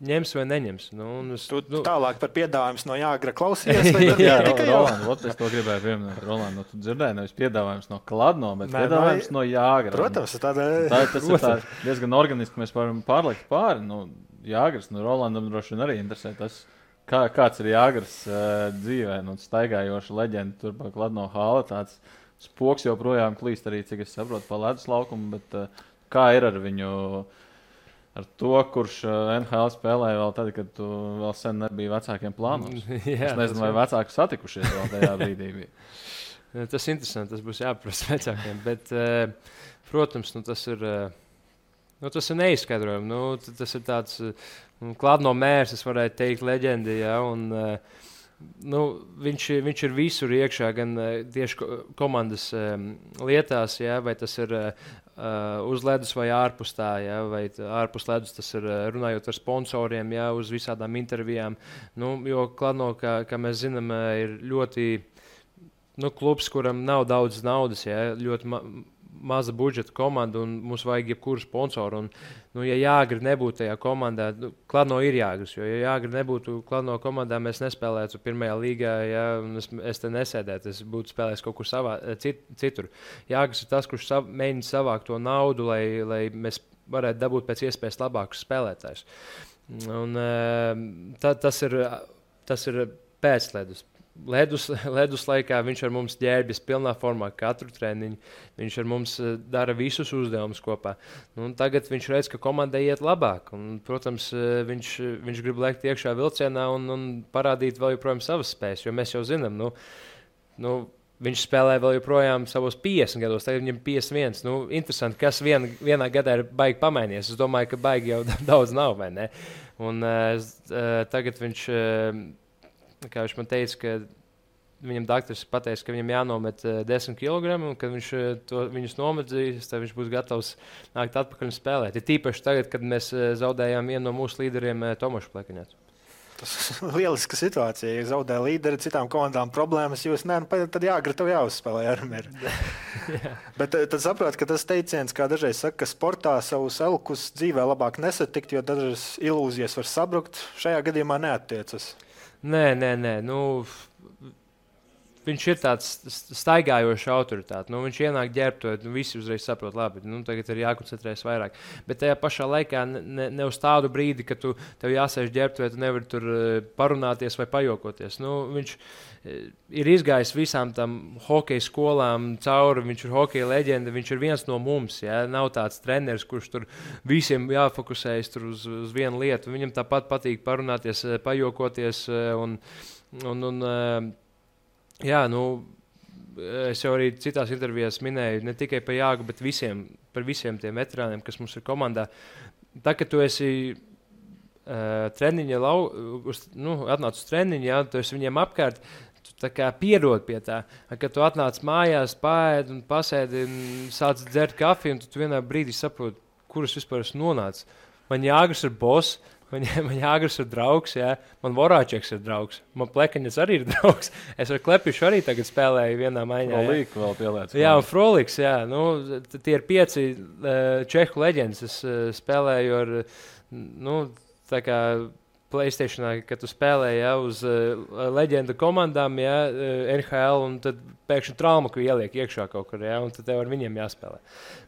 ņems vai neņems. Nu, es, tu, nu, tālāk par piedāvājumu no Jāgra klausījies. jā, Roland, es to gribēju pieminēt. Roland, nu, tu dzirdēji, nevis piedāvājums no Kladno, bet Nē, piedāvājums vai... no Jāgra. Protams, tāda... tā, tas ir tā, diezgan organiski. Mēs varam pārlikt pāri. Nu, Jāgras, nu, Rolandam droši vien arī interesē tas. Kā, kāds ir Jāgras uh, dzīvē, nu, staigājoša leģenda tur pa Kladno hāla. Tāds spoks joprojām klīst arī, cik es saprotu, pa ledus laukumu, bet uh, kā ir ar viņu? Uh, ar to, kurš uh, NHL spēlēja vēl tad, kad tu vēl sen nebija vecākiem plānos. Jā, es nezinu, vai vecāki satikušies vēl tajā brīdī. tas ir interesanti. Tas būs jāprasa vecākiem. Bet, uh, protams, nu, tas ir. Nu, tas ir neizskaidrojami. Nu, tas ir tāds nu, klāts no mērs, es varētu teikt, leģenda. Ja, un, nu, viņš, viņš ir visur iekšā, gan tieši komandas lietās, ja, vai tas ir uz ledus vai ārpus tā, ja, vai ārpus ledus tas ir uh, runājot ar sponsoriem, ja, uz visādām intervijām. Nu, jo Kladno, kā, kā mēs zinām, uh, ir ļoti nu, klubs, kuram nav daudz naudas, ja, ļoti maza budžeta komanda un mums vajag jebkuru sponsoru. Un, nu, ja Jāgri nebūtu tajā komandā, nu, Kladno ir Jāgris, jo ja Jāgri nebūtu Kladno komandā, mēs nespēlētu pirmajā līgā, ja es, es te nesēdētu, es būtu spēlējis kaut kur savā, eh, cit, citur. Jāgris ir tas, kurš sav, mēģina savākt to naudu, lai, lai mēs varētu dabūt pēc iespējas labākus spēlētājus. Un, eh, tā, tas ir, tas ir pēcledus ledus, ledus laikā viņš ar mums ģērbjas pilnā formā, katru treniņu. Viņš ar mums eh, dara visus uzdevumus kopā. Nu, tagad viņš redz, ka komandai iet labāk. Un, protams, eh, viņš, viņš grib lekt iekšā vilcienā un, un parādīt vēl joprojām savas spējas, jo mēs jau zinām. Nu, nu, Viņš spēlē vēl joprojām savos 50 gados, tagad viņam ir 51. Nu, interesanti, kas vien, vienā gadā ir baigi pamainījies. Es domāju, ka baigi jau daudz nav? Un, uh, tagad viņš, uh, kā viņš man teica, ka viņam doktors pateica, ka viņam jānomet uh, 10 kg, un kad viņš uh, to, viņus nomedzīs, tad viņš būs gatavs nākt atpakaļ un spēlēt. Ir tīpaši tagad, kad mēs uh, zaudējām vienu no mūsu līderiem, uh, Tomašu Plekiņētu. Tas ir lieliska situācija. Ja zaudē līderi, citām komandām problēmas, jūs ne, nu, tad jāgatavo jāuzspēlē ar mieru. Bet tad saprotat, ka tas teiciens, kā dažreiz saka, ka sportā savus elkus dzīvē labāk nesatikt, jo dažas ilūzijas var sabrukt. Šajā gadījumā neatiecas. Nē, nē, nē. Nu, viņš ir tāds staigājošs autoritāte. Nu, viņš ienāk ģērbtuvē, nu, visi uzreiz saprot, labi, nu, tagad ir jākoncentrējas vairāk. Bet tajā pašā laikā ne, ne uz tādu brīdi, ka tu tev jāsēž ģērbtuvē, tu nevari tur eh, parunāties vai pajokoties. Nu, viņš eh, ir izgājis visām tām hokeja skolām cauri, viņš ir hokeja leģenda, viņš ir viens no mums. Ja? Nav tāds treneris, kurš tur visiem jāfokusējas uz, uz vienu lietu. Viņam tāpat patīk parunāties, eh, pajokoties. Un, un, un, Jā, nu, es jau arī citās intervijās minēju ne tikai par Jāgu, bet visiem, par visiem tiem veterāniem, kas mums ir komandā. Tā, ka tu esi uh, treniņa, lau, uz, nu, atnāc uz treniņu, jā, tu esi viņiem apkārt. Tu pierod pie tā, ka tu atnāc mājās, pāri un pasēdi un sāc dzert kafiju, un tu, tu vienā brīdī saproti, kurus vispār esmu nonācis. Man jāgras ir boss, Man, man jāgras ir draugs, jā. man Vorāčeks ir draugs, man Plekaņas arī ir draugs. Es ar Klepišu arī tagad spēlēju vienā maiņā. Frolīku vēl pieliec. Jā, un Froliks, jā. Nu, tie ir pieci uh, čehu leģendas. Es uh, spēlēju ar, nu, tā kā Playstation, kad tu spēlēji ja, uz uh, leģendu komandām, ja, uh, NHL, un tad pēkšņi traumu ieliek iekšā kaut kur, ja, un tad tev ar viņiem jāspēlē.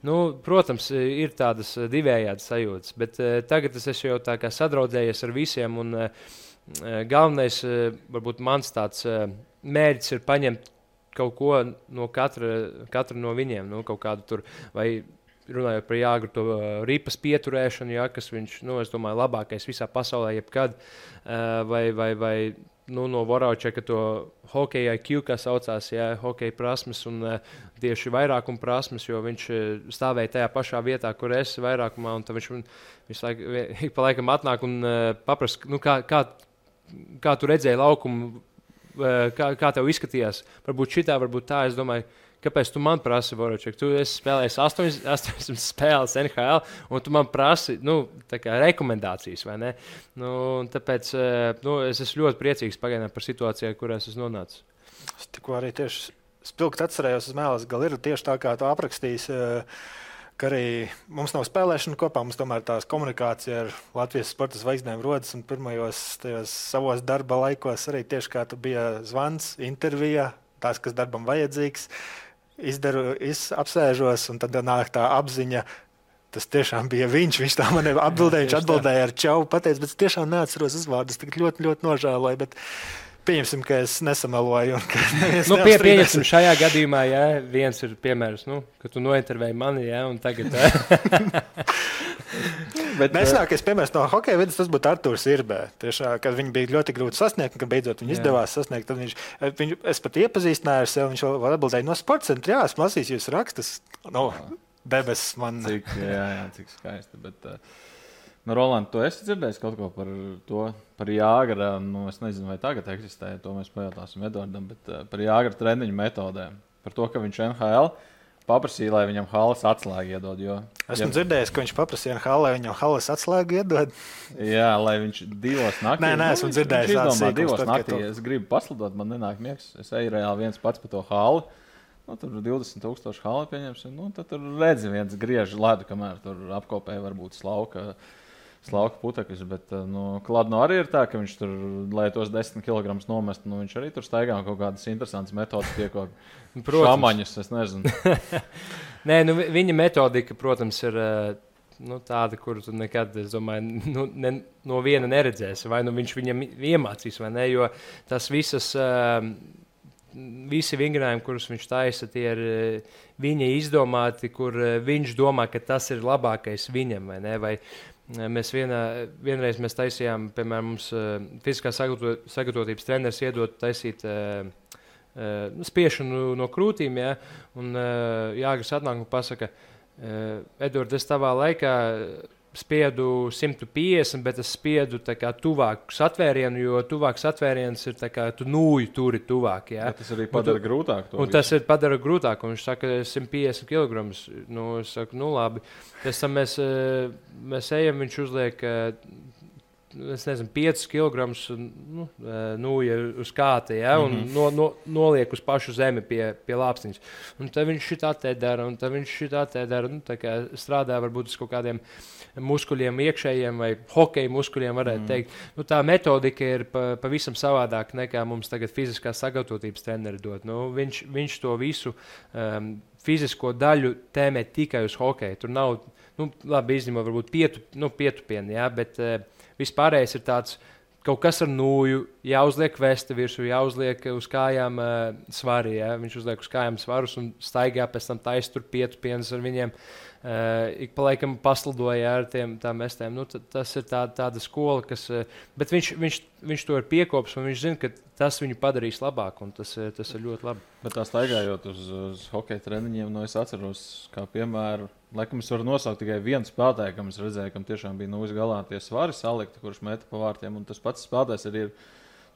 Nu, protams, ir tādas divējādas sajūtas, bet uh, tagad es esmu jau tā kā sadraudzējies ar visiem, un uh, galvenais, uh, varbūt mans tāds uh, mērķis ir paņemt kaut ko no katra, katra no viņiem, nu, kaut kādu tur vai runājot par Jāgu, to uh, ripas pieturēšanu, jā, kas viņš, nu, es domāju, labākais visā pasaulē, jebkad, uh, vai, vai, vai nu, no Voraučeka to hokeja IQ, kā saucās, jā, hokeja prasmes un uh, tieši vairākuma prasmes, jo viņš uh, stāvēja tajā pašā vietā, kur es vairākumā, un viņš visu laiku, ik pa laikam atnāk un uh, paprasa, nu, kā, kā, kā tu redzēji laukumu, kā, kā tev izskatījās, varbūt šitā, varbūt tā, es domāju, Kāpēc tu man prasi, Voroček, tu esi spēlējis 800 spēles NHL, un tu man prasi nu, rekomendācijas, vai ne? Nu, tāpēc eh, nu, es esmu ļoti priecīgs pagaidām par situāciju, kurās es nonācu. Es tikko arī tieši spilgti atcerējos uz mēles, gal ir tieši tā, kā tu aprakstījis. Eh, ka arī mums nav spēlēšana kopā, mums tomēr tās komunikācija ar Latvijas sporta zvaigznēm rodas. Pirmajos savos darba laikos arī tieši kā tu biji zvans, intervija, tās, kas darbam vajadzīgs izdaru, apsēžos, un tad nāk tā apziņa. Tas tiešām bija viņš. Viņš tā man atbildēja. Viņš atbildēja ar čau, pateicis, bet es tiešām neatceros uzvārdus. Tik ļoti, ļoti nožēloju. Bet pieņemsim, ka es nesameloju. Nu, pie, pieņemsim, šajā gadījumā, ja viens ir piemērs, nu, ka tu nointervēji mani, ja, un tagad. Bet nesākais piemērs no hokeja vidas, tas būtu Arthurs Irbē. Tiešām, kad viņi bija ļoti grūti sasniegt, un kad beidzot viņi izdevās sasniegt, tad viņš, viņu, es pat iepazīstināju ar sevi, viņš vēl atbildēja no sporta centra, jā, esmu lasījis jūs rakstus. No, debesis man. Cik, jā, jā, cik skaisti. Bet, uh... Nu, Roland, tu esi dzirdējis kaut ko par to, par Jāgara. Nu, es nezinu, vai tagad eksistē, to mēs pajautāsim Edvardam, bet uh, par Jāgara treniņu metodēm. Par to, ka viņš NHL paprasīja, lai viņam halas atslēgu iedod. Jo, Esmu ja... dzirdējis, ka viņš paprasīja NHL, lai viņam halas atslēgu iedod. Jā, lai viņš divos naktīs. Nē, nē, esmu nu, dzirdējis, ka viņš divos naktīs. Es gribu paslidot, man nenāk miegs. Es eju reāli viens pats pa to halu. Nu, tur ir 20,000 halu pieņemsim. Nu, tad tur redzi viens griež ledu, kamēr tur apkopē varbūt slauka. Slauka putekļus, bet nu, Kladno arī ir tā, ka viņš tur, lai tos 10 kg nomestu, nu, viņš arī tur staigā kaut kādas interesantas metodas, tiekot Šāmaņus, es nezinu. Nē, nu, viņa metodika, protams, ir nu, tāda, kuru tu nekad, domāju, nu, ne, no viena neredzēsi. Vai nu viņš viņam iemācīs, vai ne? Jo tas visas. Uh, Visi vingrinājumi, kurus viņš taisa, tie ir viņa izdomāti, kur viņš domā, ka tas ir labākais viņam. Vai ne? vai mēs vienā, vienreiz mēs taisījām, piemēram, mums fiziskā sagatavotības treneris iedot taisīt uh, uh, spiešanu no krūtīm. Ja? Un uh, Jāgars atnāk un pasaka, uh, Edvards, es tavā laikā spiedu 150, bet es spiedu tuvāk satvērienu, jo tuvāk satvēriens ir kā tu nūji turi tuvāk. Ja? Ja tas arī padara tu, grūtāk. Un visu. tas ir padara grūtāk. Un viņš saka, 150 kg. Nu, es saku, nu labi. Pēc tam mēs, mēs ejam, viņš uzliek es nezinu, 5 kg nu, nu, ja uz kāta, ja, un mm -hmm. no, no, noliek uz pašu zemi pie, pie lāpstiņas. Un tad viņš šitā te dara, un tad viņš šitā te dara. Nu, strādā varbūt uz kaut kādiem muskuļiem, iekšējiem vai hokeja muskuļiem, varētu mm. teikt. Nu, tā metodika ir pa, pavisam savādāka nekā mums tagad fiziskās sagatavotības treneri dod. Nu, viņš, viņš to visu um, fizisko daļu tēmē tikai uz hokeju. Tur nav, nu, labi, izņemot varbūt pietu, nu, pietupienu, jā, bet uh, Vispārējais ir tāds kaut kas ar nūju, jāuzliek vesta virsū, jāuzliek uz kājām uh, svari. Ja? Viņš uzliek uz kājām svarus un staigā pēc tam taisa tur pietu pienus ar viņiem. Uh, ik pa laikam paslidoja ar tiem mestiem. Nu, tas ir tā, tāda skola, kas. Uh, bet viņš, viņš, viņš to ir piekopis un viņš zina, ka tas viņu padarīs labāku. Tas, tas ir ļoti labi. Bet tā staigājot uz, uz hokeja treniņiem, no nu, es atceros, kā piemēram Laikam es varu nosaukt tikai vienu spēlētāju, kam es redzēju, kam tiešām bija no galā tie svari salikti, kurš meta pa vārtiem. Un tas pats spēlētājs arī ir.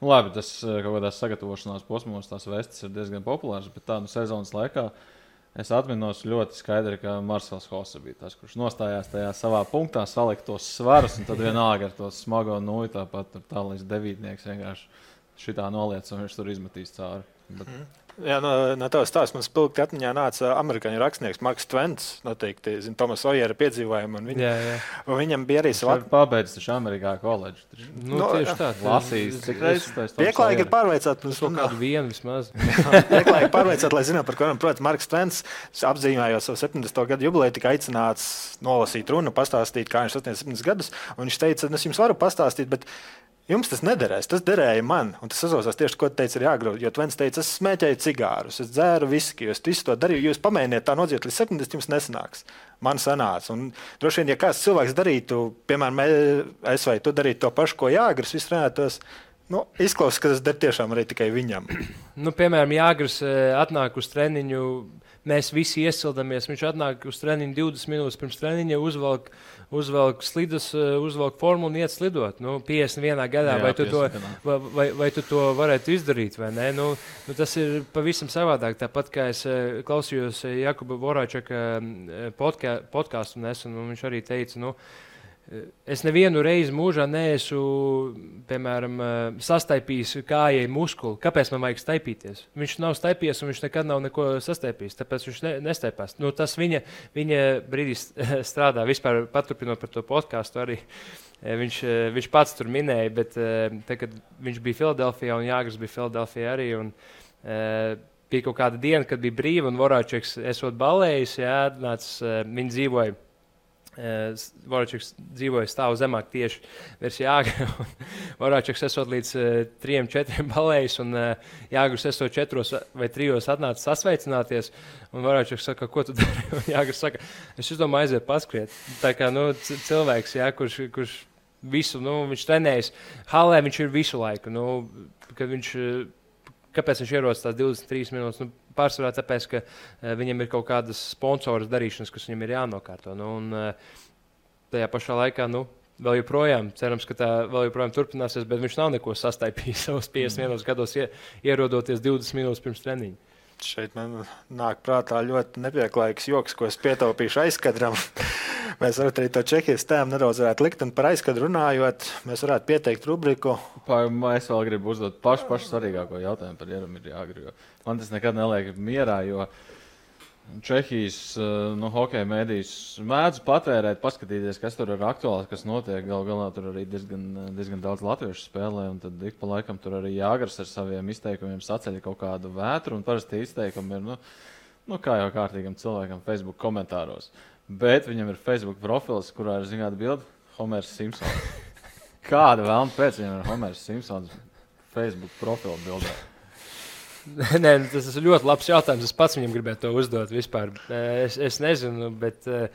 Nu, labi, tas eh, kaut kādās sagatavošanās posmos tās vestes ir diezgan populāras, bet tā nu, sezonas laikā es atminos ļoti skaidri, ka Marsels Hosa bija tas, kurš nostājās tajā savā punktā, salika tos svarus, un tad vienalga ar to smago nūju, tāpat tā līdz devītnieks vienkārši šitā noliec, un viņš tur izmetīs cauri. Bet... Mm. Jā, no, no tavas stāsta man spilgti atmiņā nāca amerikāņu rakstnieks Marks Tvents, noteikti zina Tomas Ojera piedzīvojumu. Viņa, jā, jā. Viņam bija arī savs. Viņš pabeidzis taču Amerikā koledžu. Nu, no, tieši tā. Lasījis, cik reizes tas ir. Pieklājīgi ir pārveicāt. Mums kaut kādu vienu vismaz. Pieklājīgi pārveicāt, lai zinātu, par ko runājam. Protams, Marks Tvents apzīmējot savu 70. gadu jubileju, tika aicināts nolasīt runu, pastāstīt, kā viņš sasniedz 70 gadus. Un viņš teica, es jums varu pastāstīt, bet Jums tas nederēs, tas derēja man. Un tas sasaucās tieši, ko teica arī Agro. Jo Tvens teica, es smēķēju cigārus, es dzēru viski, es visu to darīju. Jūs pamēģiniet tā nodziet līdz 70, jums nesanāks. Man sanāca. Un droši vien, ja kāds cilvēks darītu, piemēram, es vai tu darītu to pašu, ko Jāgris, viss runātos. Nu, izklausās, ka tas der tiešām arī tikai viņam. Nu, piemēram, Jāgris eh, atnāk uz treniņu mēs visi iesildamies. Viņš atnāk uz treniņu 20 minūtes pirms treniņa, uzvelk, uzvelk slidus, eh, uzvelk formu un iet slidot. Nu, 51 gadā, Jā, vai, tu to, vai, vai, vai tu to varētu izdarīt vai nē? Nu, nu, tas ir pavisam savādāk. Tāpat kā es eh, klausījos Jakuba Vorāčaka podkāstu nesen, un viņš arī teica, nu, Es nevienu reizi mūžā neesmu, piemēram, sastaipījis kājai muskuli. Kāpēc man vajag staipīties? Viņš nav staipījies, un viņš nekad nav neko sastaipījis. Tāpēc viņš ne, nestaipās. Nu, tas viņa, viņa brīdis strādā. Vispār paturpinot par to podkāstu arī. Viņš, viņš pats tur minēja, bet te, kad viņš bija Filadelfijā un Jāgars bija Filadelfijā arī. Un, bija kaut kāda diena, kad bija brīva un Vorāčeks esot balējis. Jā, nāc, viņi dzīvoja Voročiks dzīvoja stāvu zemāk tieši virs Jāgra. Voročiks esot līdz uh, trim, četriem balējis, un uh, Jāgars esot četros vai trijos atnācis sasveicināties. Un Voročiks saka, ko tu dari? Un Jāgars saka, es domāju, aiziet paskriet. Tā kā nu, cilvēks, jā, kurš, kurš visu, nu, viņš trenējas, halē viņš ir visu laiku. Nu, kad viņš, kāpēc viņš ierodas tās 23 minūtes? Nu, Pārsvarā tāpēc, ka uh, viņam ir kaut kādas sponsoras darīšanas, kas viņam ir jānokārto. Nu, un, uh, tajā pašā laikā, nu, vēl joprojām, cerams, ka tā vēl joprojām turpināsies, bet viņš nav neko sastaipījis savos 51 mm. gados, ie, ierodoties 20 minūtes pirms treniņa. Šeit man nāk prātā ļoti nepieklājīgs joks, ko es pietaupīšu aizkadram. mēs varētu arī to Čehijas tēmu nedaudz likt, un par aizkadru runājot, mēs varētu pieteikt rubriku. Pār, es vēl gribu uzdot pašu, pašu svarīgāko jautājumu par Jeremiju Jāgri. Man tas nekad neliek mierā, jo Čehijas nu, hokeja mēdīs mēdz patvērēt, paskatīties, kas tur ir aktuāls, kas notiek. Galu galā tur arī diezgan, diezgan daudz latviešu spēlē, un tad ik pa laikam tur arī Jāgars ar saviem izteikumiem saceļ kaut kādu vētru, un parasti izteikumi ir, nu, nu kā jau kārtīgam cilvēkam Facebook komentāros. Bet viņam ir Facebook profils, kurā ir zināma bilde - Homers Simpsons. Kāda vēlme pēc viņam ir Homers Simpsons Facebook profila bildē? Nē, nu, tas ir ļoti labs jautājums. Es pats viņam gribētu to uzdot. Vispār. Es, es nezinu, bet uh,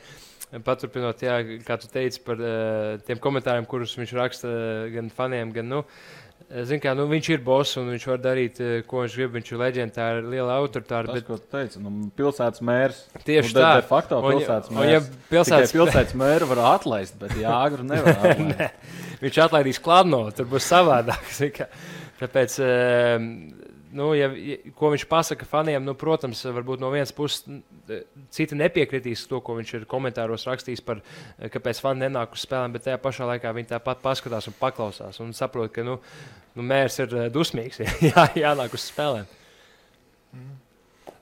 paturpinot, jā, kā tu teici par uh, tiem komentāriem, kurus viņš raksta gan faniem, gan. Nu, Zin, kā, nu, viņš ir boss un viņš var darīt, eh, ko viņš grib. Viņš ir leģendārs, liela autoritāte. Tas, Bet ko tu teici, nu, pilsētas mērs. tieši nu, tā. De facto pilsētas mērs. ja Pilsētas, pilsētas- mēru var atlaist, bet Jāgru nevar atlaist. viņš atlaidīs klāno, tur būs savādāk. Tāpēc, eh, nu, ja, ja, ko viņš pasaka faniem, nu, protams, varbūt no vienas puses n- citi nepiekritīs to, ko viņš ir komentāros rakstījis par, eh, kāpēc fani nenāk uz spēlēm, bet tajā pašā laikā viņi tāpat paskatās un paklausās un saprot, ka nu, nu, mērs ir eh, dusmīgs, jā, jānāk uz spēlēm.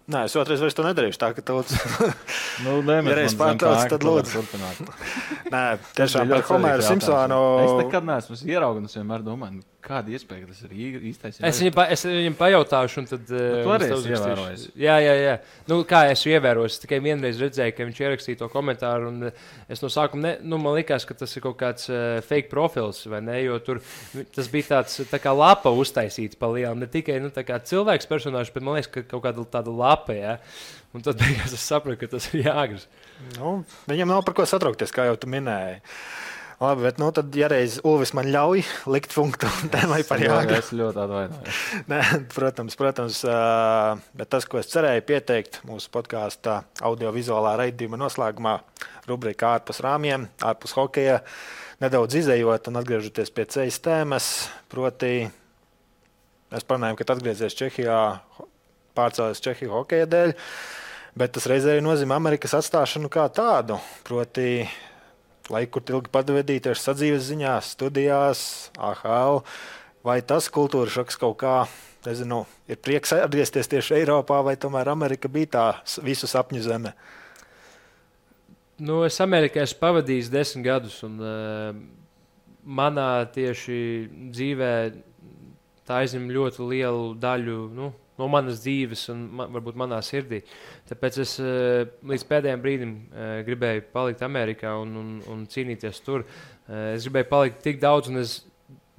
Nē, es otrais vairs to nedarīšu. Tā, ka tauts... Nu, nē, Ja reiz pārtrauc, tad lūdzu. turpināt. Nē, tiešām par Homeru Simpsonu. Es nekad neesmu ieraudzījis, es vienmēr domāju, nu, kāda iespēja ka tas ir īstais. Es viņam, pa, es viņam pajautāšu, un tad. esi uzrakstīšu. ievērojis. Jā, jā, jā. Nu, kā es ievēroju, es tikai vienreiz redzēju, ka viņš ierakstīja to komentāru, un eh, es no sākuma, ne, nu, man likās, ka tas ir kaut kāds uh, fake profils, vai ne? Jo tur tas bija tāds tā kā lapa uztaisīts pa lielu, ne tikai nu, cilvēks personāžs, bet man liekas, ka kaut kāda tāda lapa, jā. Un tad beigās es sapratu, ka tas ir jāgras. Nu, viņam nav par ko satraukties, kā jau tu minēji. Labi, bet nu, tad, ja reiz Ulvis man ļauj likt punktu tēmai par jāgu. Es ļoti atvainojos. Protams, protams, bet tas, ko es cerēju pieteikt mūsu podkāstā, audiovizuālā raidījuma noslēgumā, rubrika ārpus rāmjiem, ārpus hokeja, nedaudz izējot un atgriežoties pie ceļa tēmas. Proti, mēs parunājam, ka atgriezies Čehijā, pārcēlies Čehiju hokeja dēļ. Bet tas reizē nozīmē Amerikas atstāšanu kā tādu. Proti, laiku, kur ilgi pavadīja tieši sadzīves ziņā, studijās, AHL. Vai tas kultūras šoks kaut kā, nezinu, ir prieks atgriezties tieši Eiropā, vai tomēr Amerika bija tā visu sapņu zeme? Nu, es Amerikā esmu pavadījis desmit gadus, un uh, manā tieši dzīvē tā aizņem ļoti lielu daļu nu, no manas dzīves un man, varbūt manā sirdī. Tāpēc es uh, līdz pēdējiem brīdim uh, gribēju palikt Amerikā un, un, un cīnīties tur. Uh, es gribēju palikt tik daudz, un es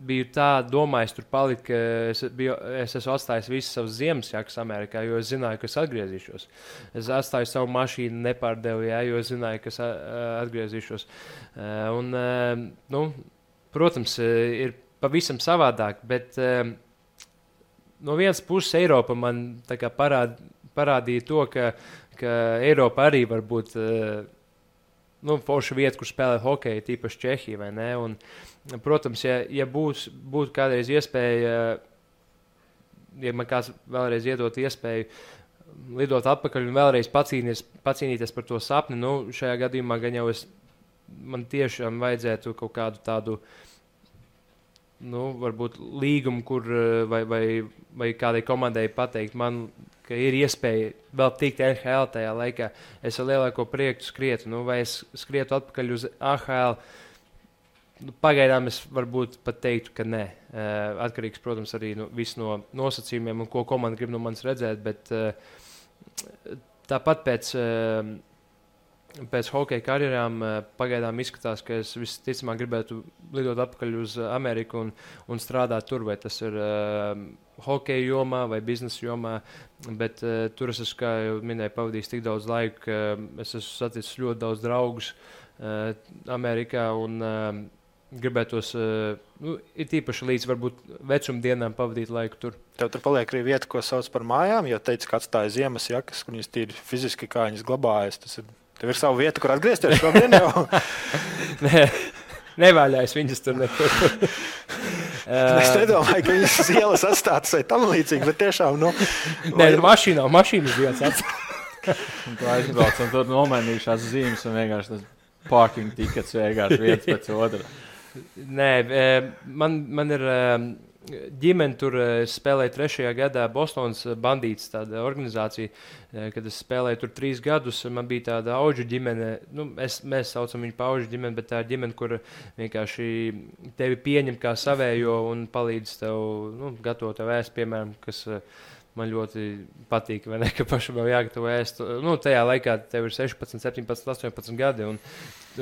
biju tā domājis, tur palikt, ka es, biju, es esmu atstājis visas savas Ziemassvētku Amerikā, jo es zināju, ka es atgriezīšos. Es atstāju savu mašīnu, nepārdevu, jā, jo es zināju, ka es atgriezīšos. Un, nu, protams, eh, ir pavisam savādāk, bet no vienas puses Eiropa man parād, parādīja to, ka, ka Eiropa arī var būt. Uh, nu, forša vieta, kur spēlēt hokeju, tīpaši Čehija. Un, protams, ja, ja būs, būtu kādreiz iespēja, ja man kāds vēlreiz iedot iespēju lidot atpakaļ un vēlreiz pacīnīties, pacīnīties par to sapni, nu, šajā gadījumā gan jau es, man tiešām vajadzētu kaut kādu tādu. Nu, varbūt līgumu, kur eh, vai, vai, vai kādai komandai pateikt, man, ka ir iespēja vēl tikt NHL tajā laikā. Es ar lielāko prieku skrietu, nu, vai es skrietu atpakaļ uz AHL. Nu, pagaidām es varbūt pat teiktu, ka nē. Uh, atkarīgs, protams, arī no, no nosacījumiem un ko komanda grib no manis redzēt. Bet uh, tāpat pēc, uh, pēc hokeja karjerām uh, pagaidām izskatās, ka es visticamāk gribētu lidot atpakaļ uz Ameriku un, un strādāt tur, vai tas ir uh, hokeja jomā vai biznesa jomā. Bet uh, tur es esmu, kā jau minēju, pavadījis tik daudz laika, ka es esmu saticis ļoti daudz draugus uh, Amerikā. Un, uh, gribētos, uh, nu, ir īpaši līdz varbūt vecumdienām pavadīt laiku tur. Tev tur paliek arī vieta, ko sauc par mājām, jo teica, ka atstāja ziemas jakas, viņas tīri fiziski kā viņas glabājas. Tas ir, tev ir sava vieta, kur atgriezties šodien jau. Nē, nevaļājos viņas tur nekur. es nedomāju, ka viņas ielas atstātas vai tam līdzīgi, bet tiešām, nu, Nē, nu, mašīnā, mašīnas dienas atstājas. Un tu aizbrauc un tur nomainījušās zīmes un vienkārši tas parking tikets vienkārši viens pēc otra. Nē, man, man ir eh, ģimene, tur eh, es spēlēju trešajā gadā Bostonas bandītas tāda organizācija, eh, kad es spēlēju tur trīs gadus. Man bija tāda auga ģimene, nu, es, mēs saucam viņu par auga ģimeni, bet tā ir ģimene, kur vienkārši tevi pieņem kā savējo un palīdz tev nu, gatavot tev ēst, piemēram, kas. eh, Man ļoti patīk, ne, ka pašam jau jāgatavo ēst. Nu, tajā laikā tev ir 16, 17, 18 gadi. Un,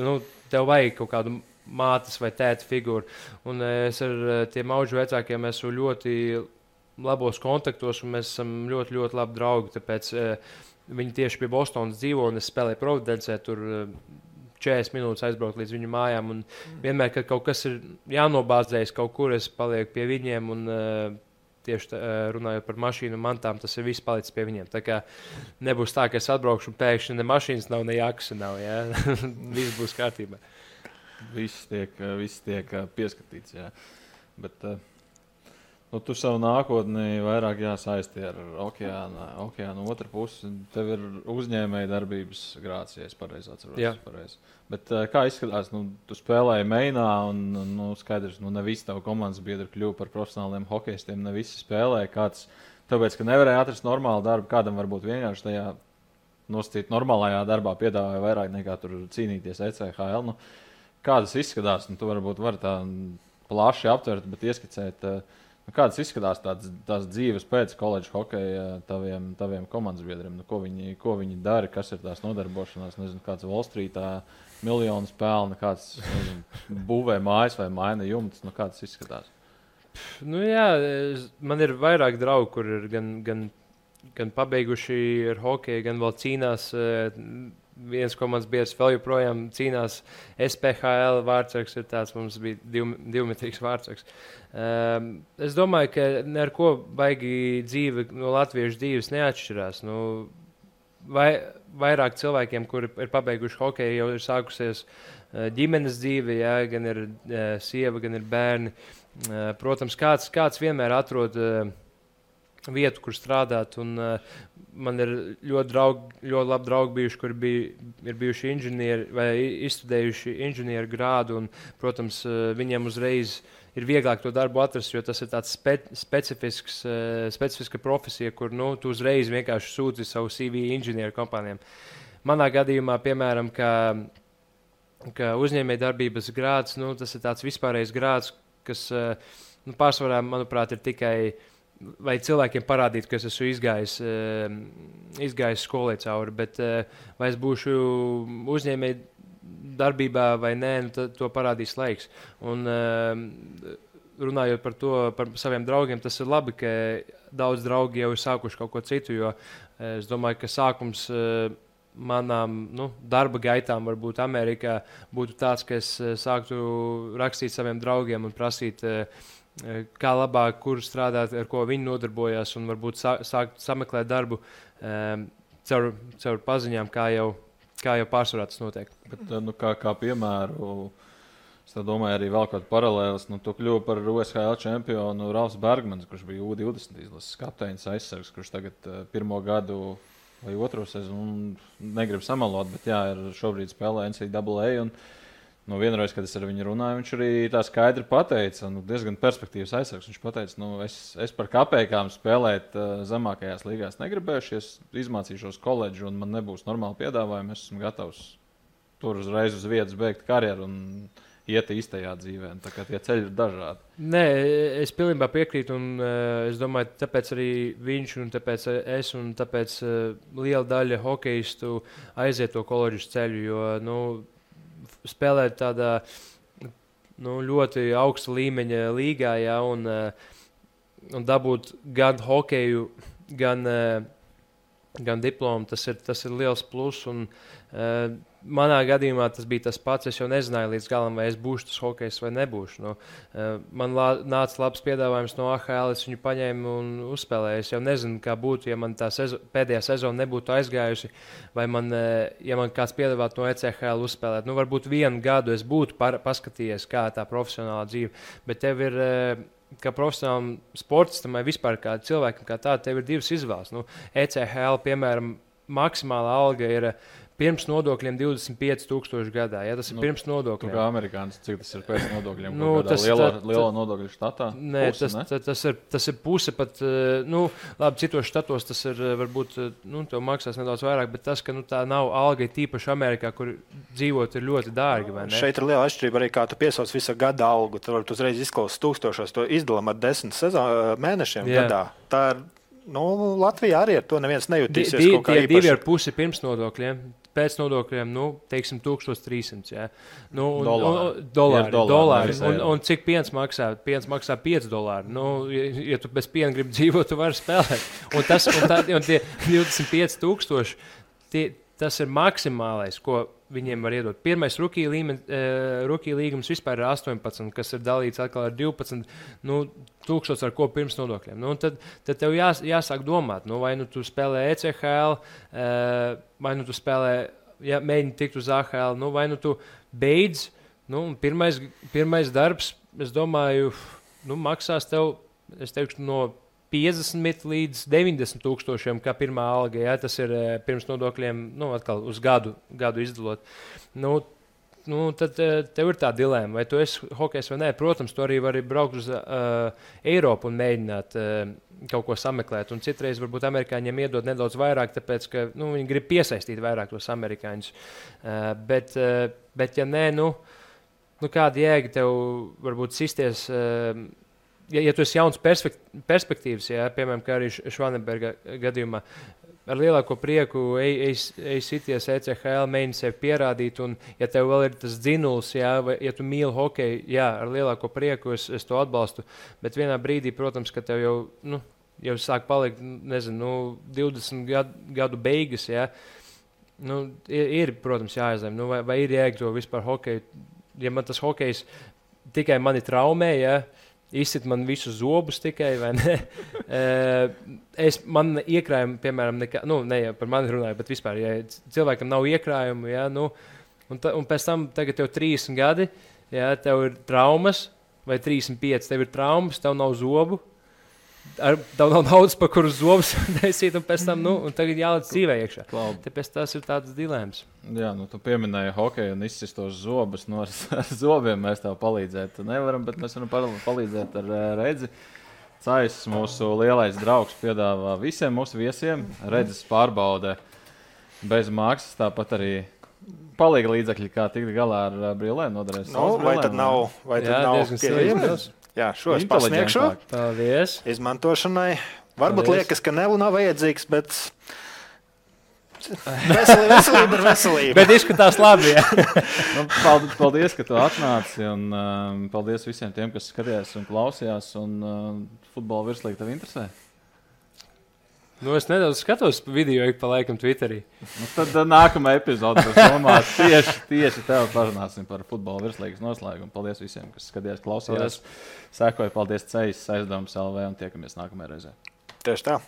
nu, tev vajag kaut kādu mātes vai tēta figūru. Un eh, es ar eh, tiem augu vecākiem esmu ļoti labos kontaktos, un mēs esam ļoti, ļoti labi draugi. Tāpēc eh, viņi tieši pie Bostonas dzīvo, un es spēlēju Providencē. Tur eh, 40 minūtes aizbraukt līdz viņu mājām. Un vienmēr, kad kaut kas ir jānobāzējas kaut kur, es palieku pie viņiem. Un, uh, tieši tā, runājot par mašīnu mantām, tas ir viss palicis pie viņiem. Tā kā nebūs tā, ka es atbraukšu un pēkšņi ne mašīnas nav, ne jakas nav. Ja? viss būs kārtībā. Viss tiek, viss tiek pieskatīts. Jā. Bet, uh, Nu, tu savu nākotni vairāk jāsaisti ar okeānu. Okeāna otru pusi tev ir uzņēmēja darbības grāts, ja es pareizi atceros. Pareiz. Bet, eh, kā izskatās, nu, tu spēlēji Mainā, un nu, skaidrs, ka nu, ne visi tavi komandas biedri kļuva par profesionāliem hokeistiem. Ne visi spēlēja. Kāds, tāpēc, ka nevarēja atrast normālu darbu, kādam varbūt vienkārši tajā nosacīt normālajā darbā piedāvāja vairāk nekā tur cīnīties ECHL. Nu, kādas izskatās, nu, tu varbūt vari tā plaši aptvert, bet ieskicēt. Uh, Nu, kādas izskatās tādas, tās dzīves pēc koledžas hokeja taviem, taviem komandas biedriem? Nu, ko, viņi, ko viņi dara, kas ir tās nodarbošanās? Nezinu, kāds Wallstreetā miljonus pelna, kāds nezinu, būvē mājas vai maina jumtus. Nu, kādas izskatās? Nu, jā, man ir vairāk draugu, kur ir gan, gan, gan pabeiguši ar hokeju, gan vēl cīnās viens komandas biedrs vēl joprojām cīnās. SPHL vārdsargs ir tāds, mums bija div, divmetrīgs vārdsargs. Um, es domāju, ka ar ko baigi dzīve no latviešu dzīves neatšķirās. Nu, vai, vairāk cilvēkiem, kuri ir pabeiguši hokeju, jau ir sākusies uh, ģimenes dzīve, jā, gan ir uh, sieva, gan ir bērni. Uh, protams, kāds, kāds vienmēr atrod vietu, kur strādāt. Un, man ir ļoti, draug, ļoti labi draugi bijuši, kur bij, ir bijuši inženieri vai izstudējuši inženieru grādu. Un, protams, uh, viņiem uzreiz ir vieglāk to darbu atrast, jo tas ir tāds spe, specifisks, uh, specifiska profesija, kur nu, tu uzreiz vienkārši sūti savu CV inženieru kompānijām. Manā gadījumā, piemēram, ka, ka uzņēmējdarbības grāds, nu, tas ir tāds vispārējais grāds, kas nu, pārsvarā, manuprāt, ir tikai uh, lai cilvēkiem parādītu, ka es esmu izgājis, uh, izgājis skolē cauri, bet uh, vai es būšu uzņēmējs darbībā vai nē, nu, to parādīs laiks. Un, uh, runājot par to, par saviem draugiem, tas ir labi, ka daudz draugi jau ir sākuši kaut ko citu, jo es domāju, ka sākums. Manām nu, darba gaitām, varbūt Amerikā, būtu tāds, ka es sāktu rakstīt saviem draugiem un prasīt, uh, Eh, kā labāk, kur strādāt, ar ko viņi nodarbojās, un varbūt sā, sākt sameklēt darbu um, caur, caur paziņām, kā jau, kā jau pārsvarā tas notiek. Bet, eh, nu, kā, kā piemēru, es domāju, arī vēl kāda paralēlis. Nu, tu kļuvi par USHL čempionu Rāvs Bergmans, kurš bija U20 izlases kapteinis aizsargs, kurš tagad uh, pirmo gadu vai otro sezonu, negribu samalot, bet jā, ir šobrīd spēlē NCAA. Un, uh, Nu, vienreiz, kad es ar viņu runāju, viņš arī tā skaidri pateica, nu, diezgan perspektīvas aizsargs. Viņš teica, nu, es, es par kapekām spēlēt uh, zemākajās līgās negribēšu, es izmācīšos koledžu un man nebūs normāli piedāvājumi. Es esmu gatavs tur uzreiz uz vietas beigt karjeru un iet īstajā dzīvē. Tā kā tie ceļi ir dažādi. Nē, es pilnībā piekrītu, un uh, es domāju, tāpēc arī viņš un tāpēc es un tāpēc uh, liela daļa hokeistu aiziet to koledžas ceļu. Jo, nu, spēlēt tādā nu, ļoti augsta līmeņa līgā, ja, un, eh, un dabūt gan hokeju, gan, eh, gan diplomu. Tas ir, tas ir liels pluss. Un, uh, manā gadījumā tas bija tas pats. Es jau nezināju līdz galam, vai es būšu tas hokejs vai nebūšu. Nu, uh, man lā, nāca labs piedāvājums no AHL, es viņu paņēmu un uzspēlēju. Es jau nezinu, kā būtu, ja man tā sezo, pēdējā sezona nebūtu aizgājusi, vai man, uh, ja man kāds piedāvātu no ECHL uzspēlēt. Nu, varbūt vienu gadu es būtu par, paskatījies, kā tā profesionālā dzīve. Bet tev ir. Uh, kā profesionālam sportistam vai vispār kā cilvēkam, kā tādam, tev ir divas izvēles. Nu, ECHL, piemēram, maksimālā alga ir pirms nodokļiem 25,000 gadā. Ja, tas ir nu, pirms nodokļiem. Kā amerikānis, cik tas ir pēc nodokļiem? Nu, tas ir liela, liela nodokļu štatā. Nē, puse, tas, ne? tas, tas, ir, tas ir puse pat, eh, nu, labi, citos štatos tas ir eh, varbūt, eh, nu, maksās nedaudz vairāk, bet tas, ka nu, tā nav alga, tīpaši Amerikā, kur dzīvot ir ļoti dārgi. Šeit ir liela atšķirība arī, kā tu piesauc visu gada algu. Tur varbūt uzreiz izklausās tūkstošos, to izdalām ar desmit sezonu, mēnešiem Jā. gadā. Tā ir Nu, Latvijā arī ar to neviens nejūtīsies. Di, di, tie divi ar pusi pirms nodokļiem pēc nodokļiem, nu, teiksim, 1300. Ja? Nu, un, dolāri. Un, dolāri, dolāri, dolāri. Un, un cik piens maksā? Piens maksā 5 dolāri. Nu, ja, ja tu bez piena gribi dzīvot, tu vari spēlēt. Un, tas, un, tā, un tie 25,000. Tie, tas ir maksimālais, ko viņiem var iedot. Pirmais rookie, līmen, uh, rookie līgums vispār ir 18, kas ir dalīts atkal ar 12 nu, tūkstošus ar ko pirms nodokļiem. Nu, tad, tad tev jās, jāsāk domāt, nu, vai nu tu spēlē ECHL, uh, vai nu tu spēlē, ja mēģini tikt uz AHL, nu, vai nu tu beidz. Nu, pirmais, pirmais darbs, es domāju, nu, maksās tev, es teikšu, no 50 līdz 90 tūkstošiem, kā pirmā alga. Ja, tas ir eh, pirms nodokļiem, nu, atkal uz gadu, gadu izdalot. Nu, nu, tad eh, tev ir tā dilemma, vai tu esi hokejs vai nē. Protams, tu arī vari braukt uz uh, Eiropu un mēģināt uh, kaut ko sameklēt. Un citreiz varbūt amerikāņiem iedod nedaudz vairāk, tāpēc ka nu, viņi grib piesaistīt vairāk tos amerikāņus. Uh, bet, uh, bet, ja nē, nu, nu kāda jēga tev varbūt sisties? Uh, ja, ja tu esi jauns perspekt, perspektīvas, ja, piemēram, arī Švaneberga gadījumā, ar lielāko prieku ej sities ECHL, mēģini sevi pierādīt, un, ja tev vēl ir tas dzinuls, ja, vai ja tu mīli hokeju, jā, ar lielāko prieku es, es to atbalstu. Bet vienā brīdī, protams, ka tev jau, nu, jau sāk palikt, nezinu, nu, 20 gadu, gadu beigas, ja, nu, ir, ir, protams, jāizlem, nu, vai, vai ir jēga to vispār hokeju. Ja man tas hokejs tikai mani traumē, ja, uh, izsit man visus zobus tikai, vai ne? es, man iekrājumi, piemēram, nekā, nu, ne jau par mani runāju, bet vispār, ja cilvēkam nav iekrājumu, ja, nu, un, ta, un pēc tam tagad tev 30 gadi, ja tev ir traumas, vai 35, tev ir traumas, tev nav zobu, ar, tev nav naudas, par kuru zobus taisīt, un pēc tam, nu, un tagad jāliek dzīvē iekšā. Tāpēc tas ir tāds dilemmas. Jā, nu, tu pieminēji hokeju un izsistos zobus. No ar, ar zobiem mēs tev palīdzēt nevaram, bet mēs varam palīdzēt ar redzi. Cais, mūsu lielais draugs, piedāvā visiem mūsu viesiem redzes pārbaude bez maksas. Tāpat arī palīga līdzekļi, kā tikt galā ar brīvlēm. Nu, vai tad nav, vai tad Jā, nav pieejams? Jā, šo es pasniegšu. Paldies. Izmantošanai. Varbūt Paldies. liekas, ka nav, nav vajadzīgs, bet veselība, veselība ir veselība. bet izskatās labi. nu, paldies, ka tu atnāci. Un, um, paldies visiem tiem, kas skatījās un klausījās. Un, uh, futbola virslīga tev interesē? Nu, es nedaudz skatos video, ik pa laikam Twitterī. Nu, tad uh, nākamā epizode būs domāta tieši, tieši tev parunāsim par futbola virslīgas noslēgumu. Paldies visiem, kas skatījās, klausījās. Sekoja, paldies Ceļš, aizdevums LV un tiekamies nākamajā reizē. Tieši tā.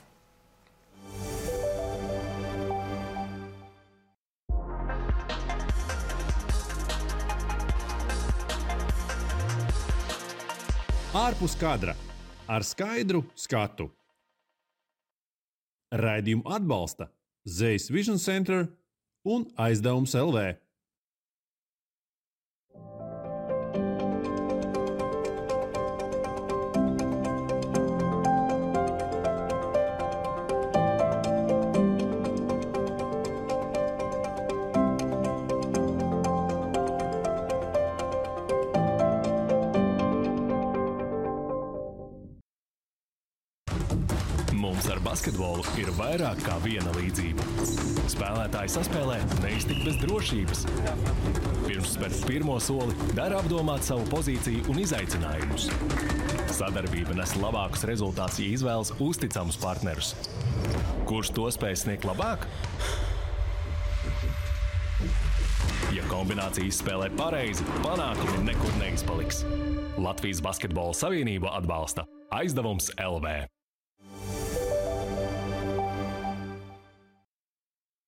Ārpus kadra ar skaidru skatu. Raidījumu atbalsta Zvejas Vision Center un aizdevums LV. Basketbolu ir vairāk kā viena līdzība. Spēlētāji saspēlē neiztikt bez drošības. Pirms spērt pirmo soli, dara apdomāt savu pozīciju un izaicinājumus. Sadarbība nes labākus rezultātus, ja izvēlas uzticamus partnerus. Kurš to spēj sniegt labāk? Ja kombinācijas spēlē pareizi, panākumi nekur neizpaliks. Latvijas Basketbola Savienība atbalsta aizdevums LV.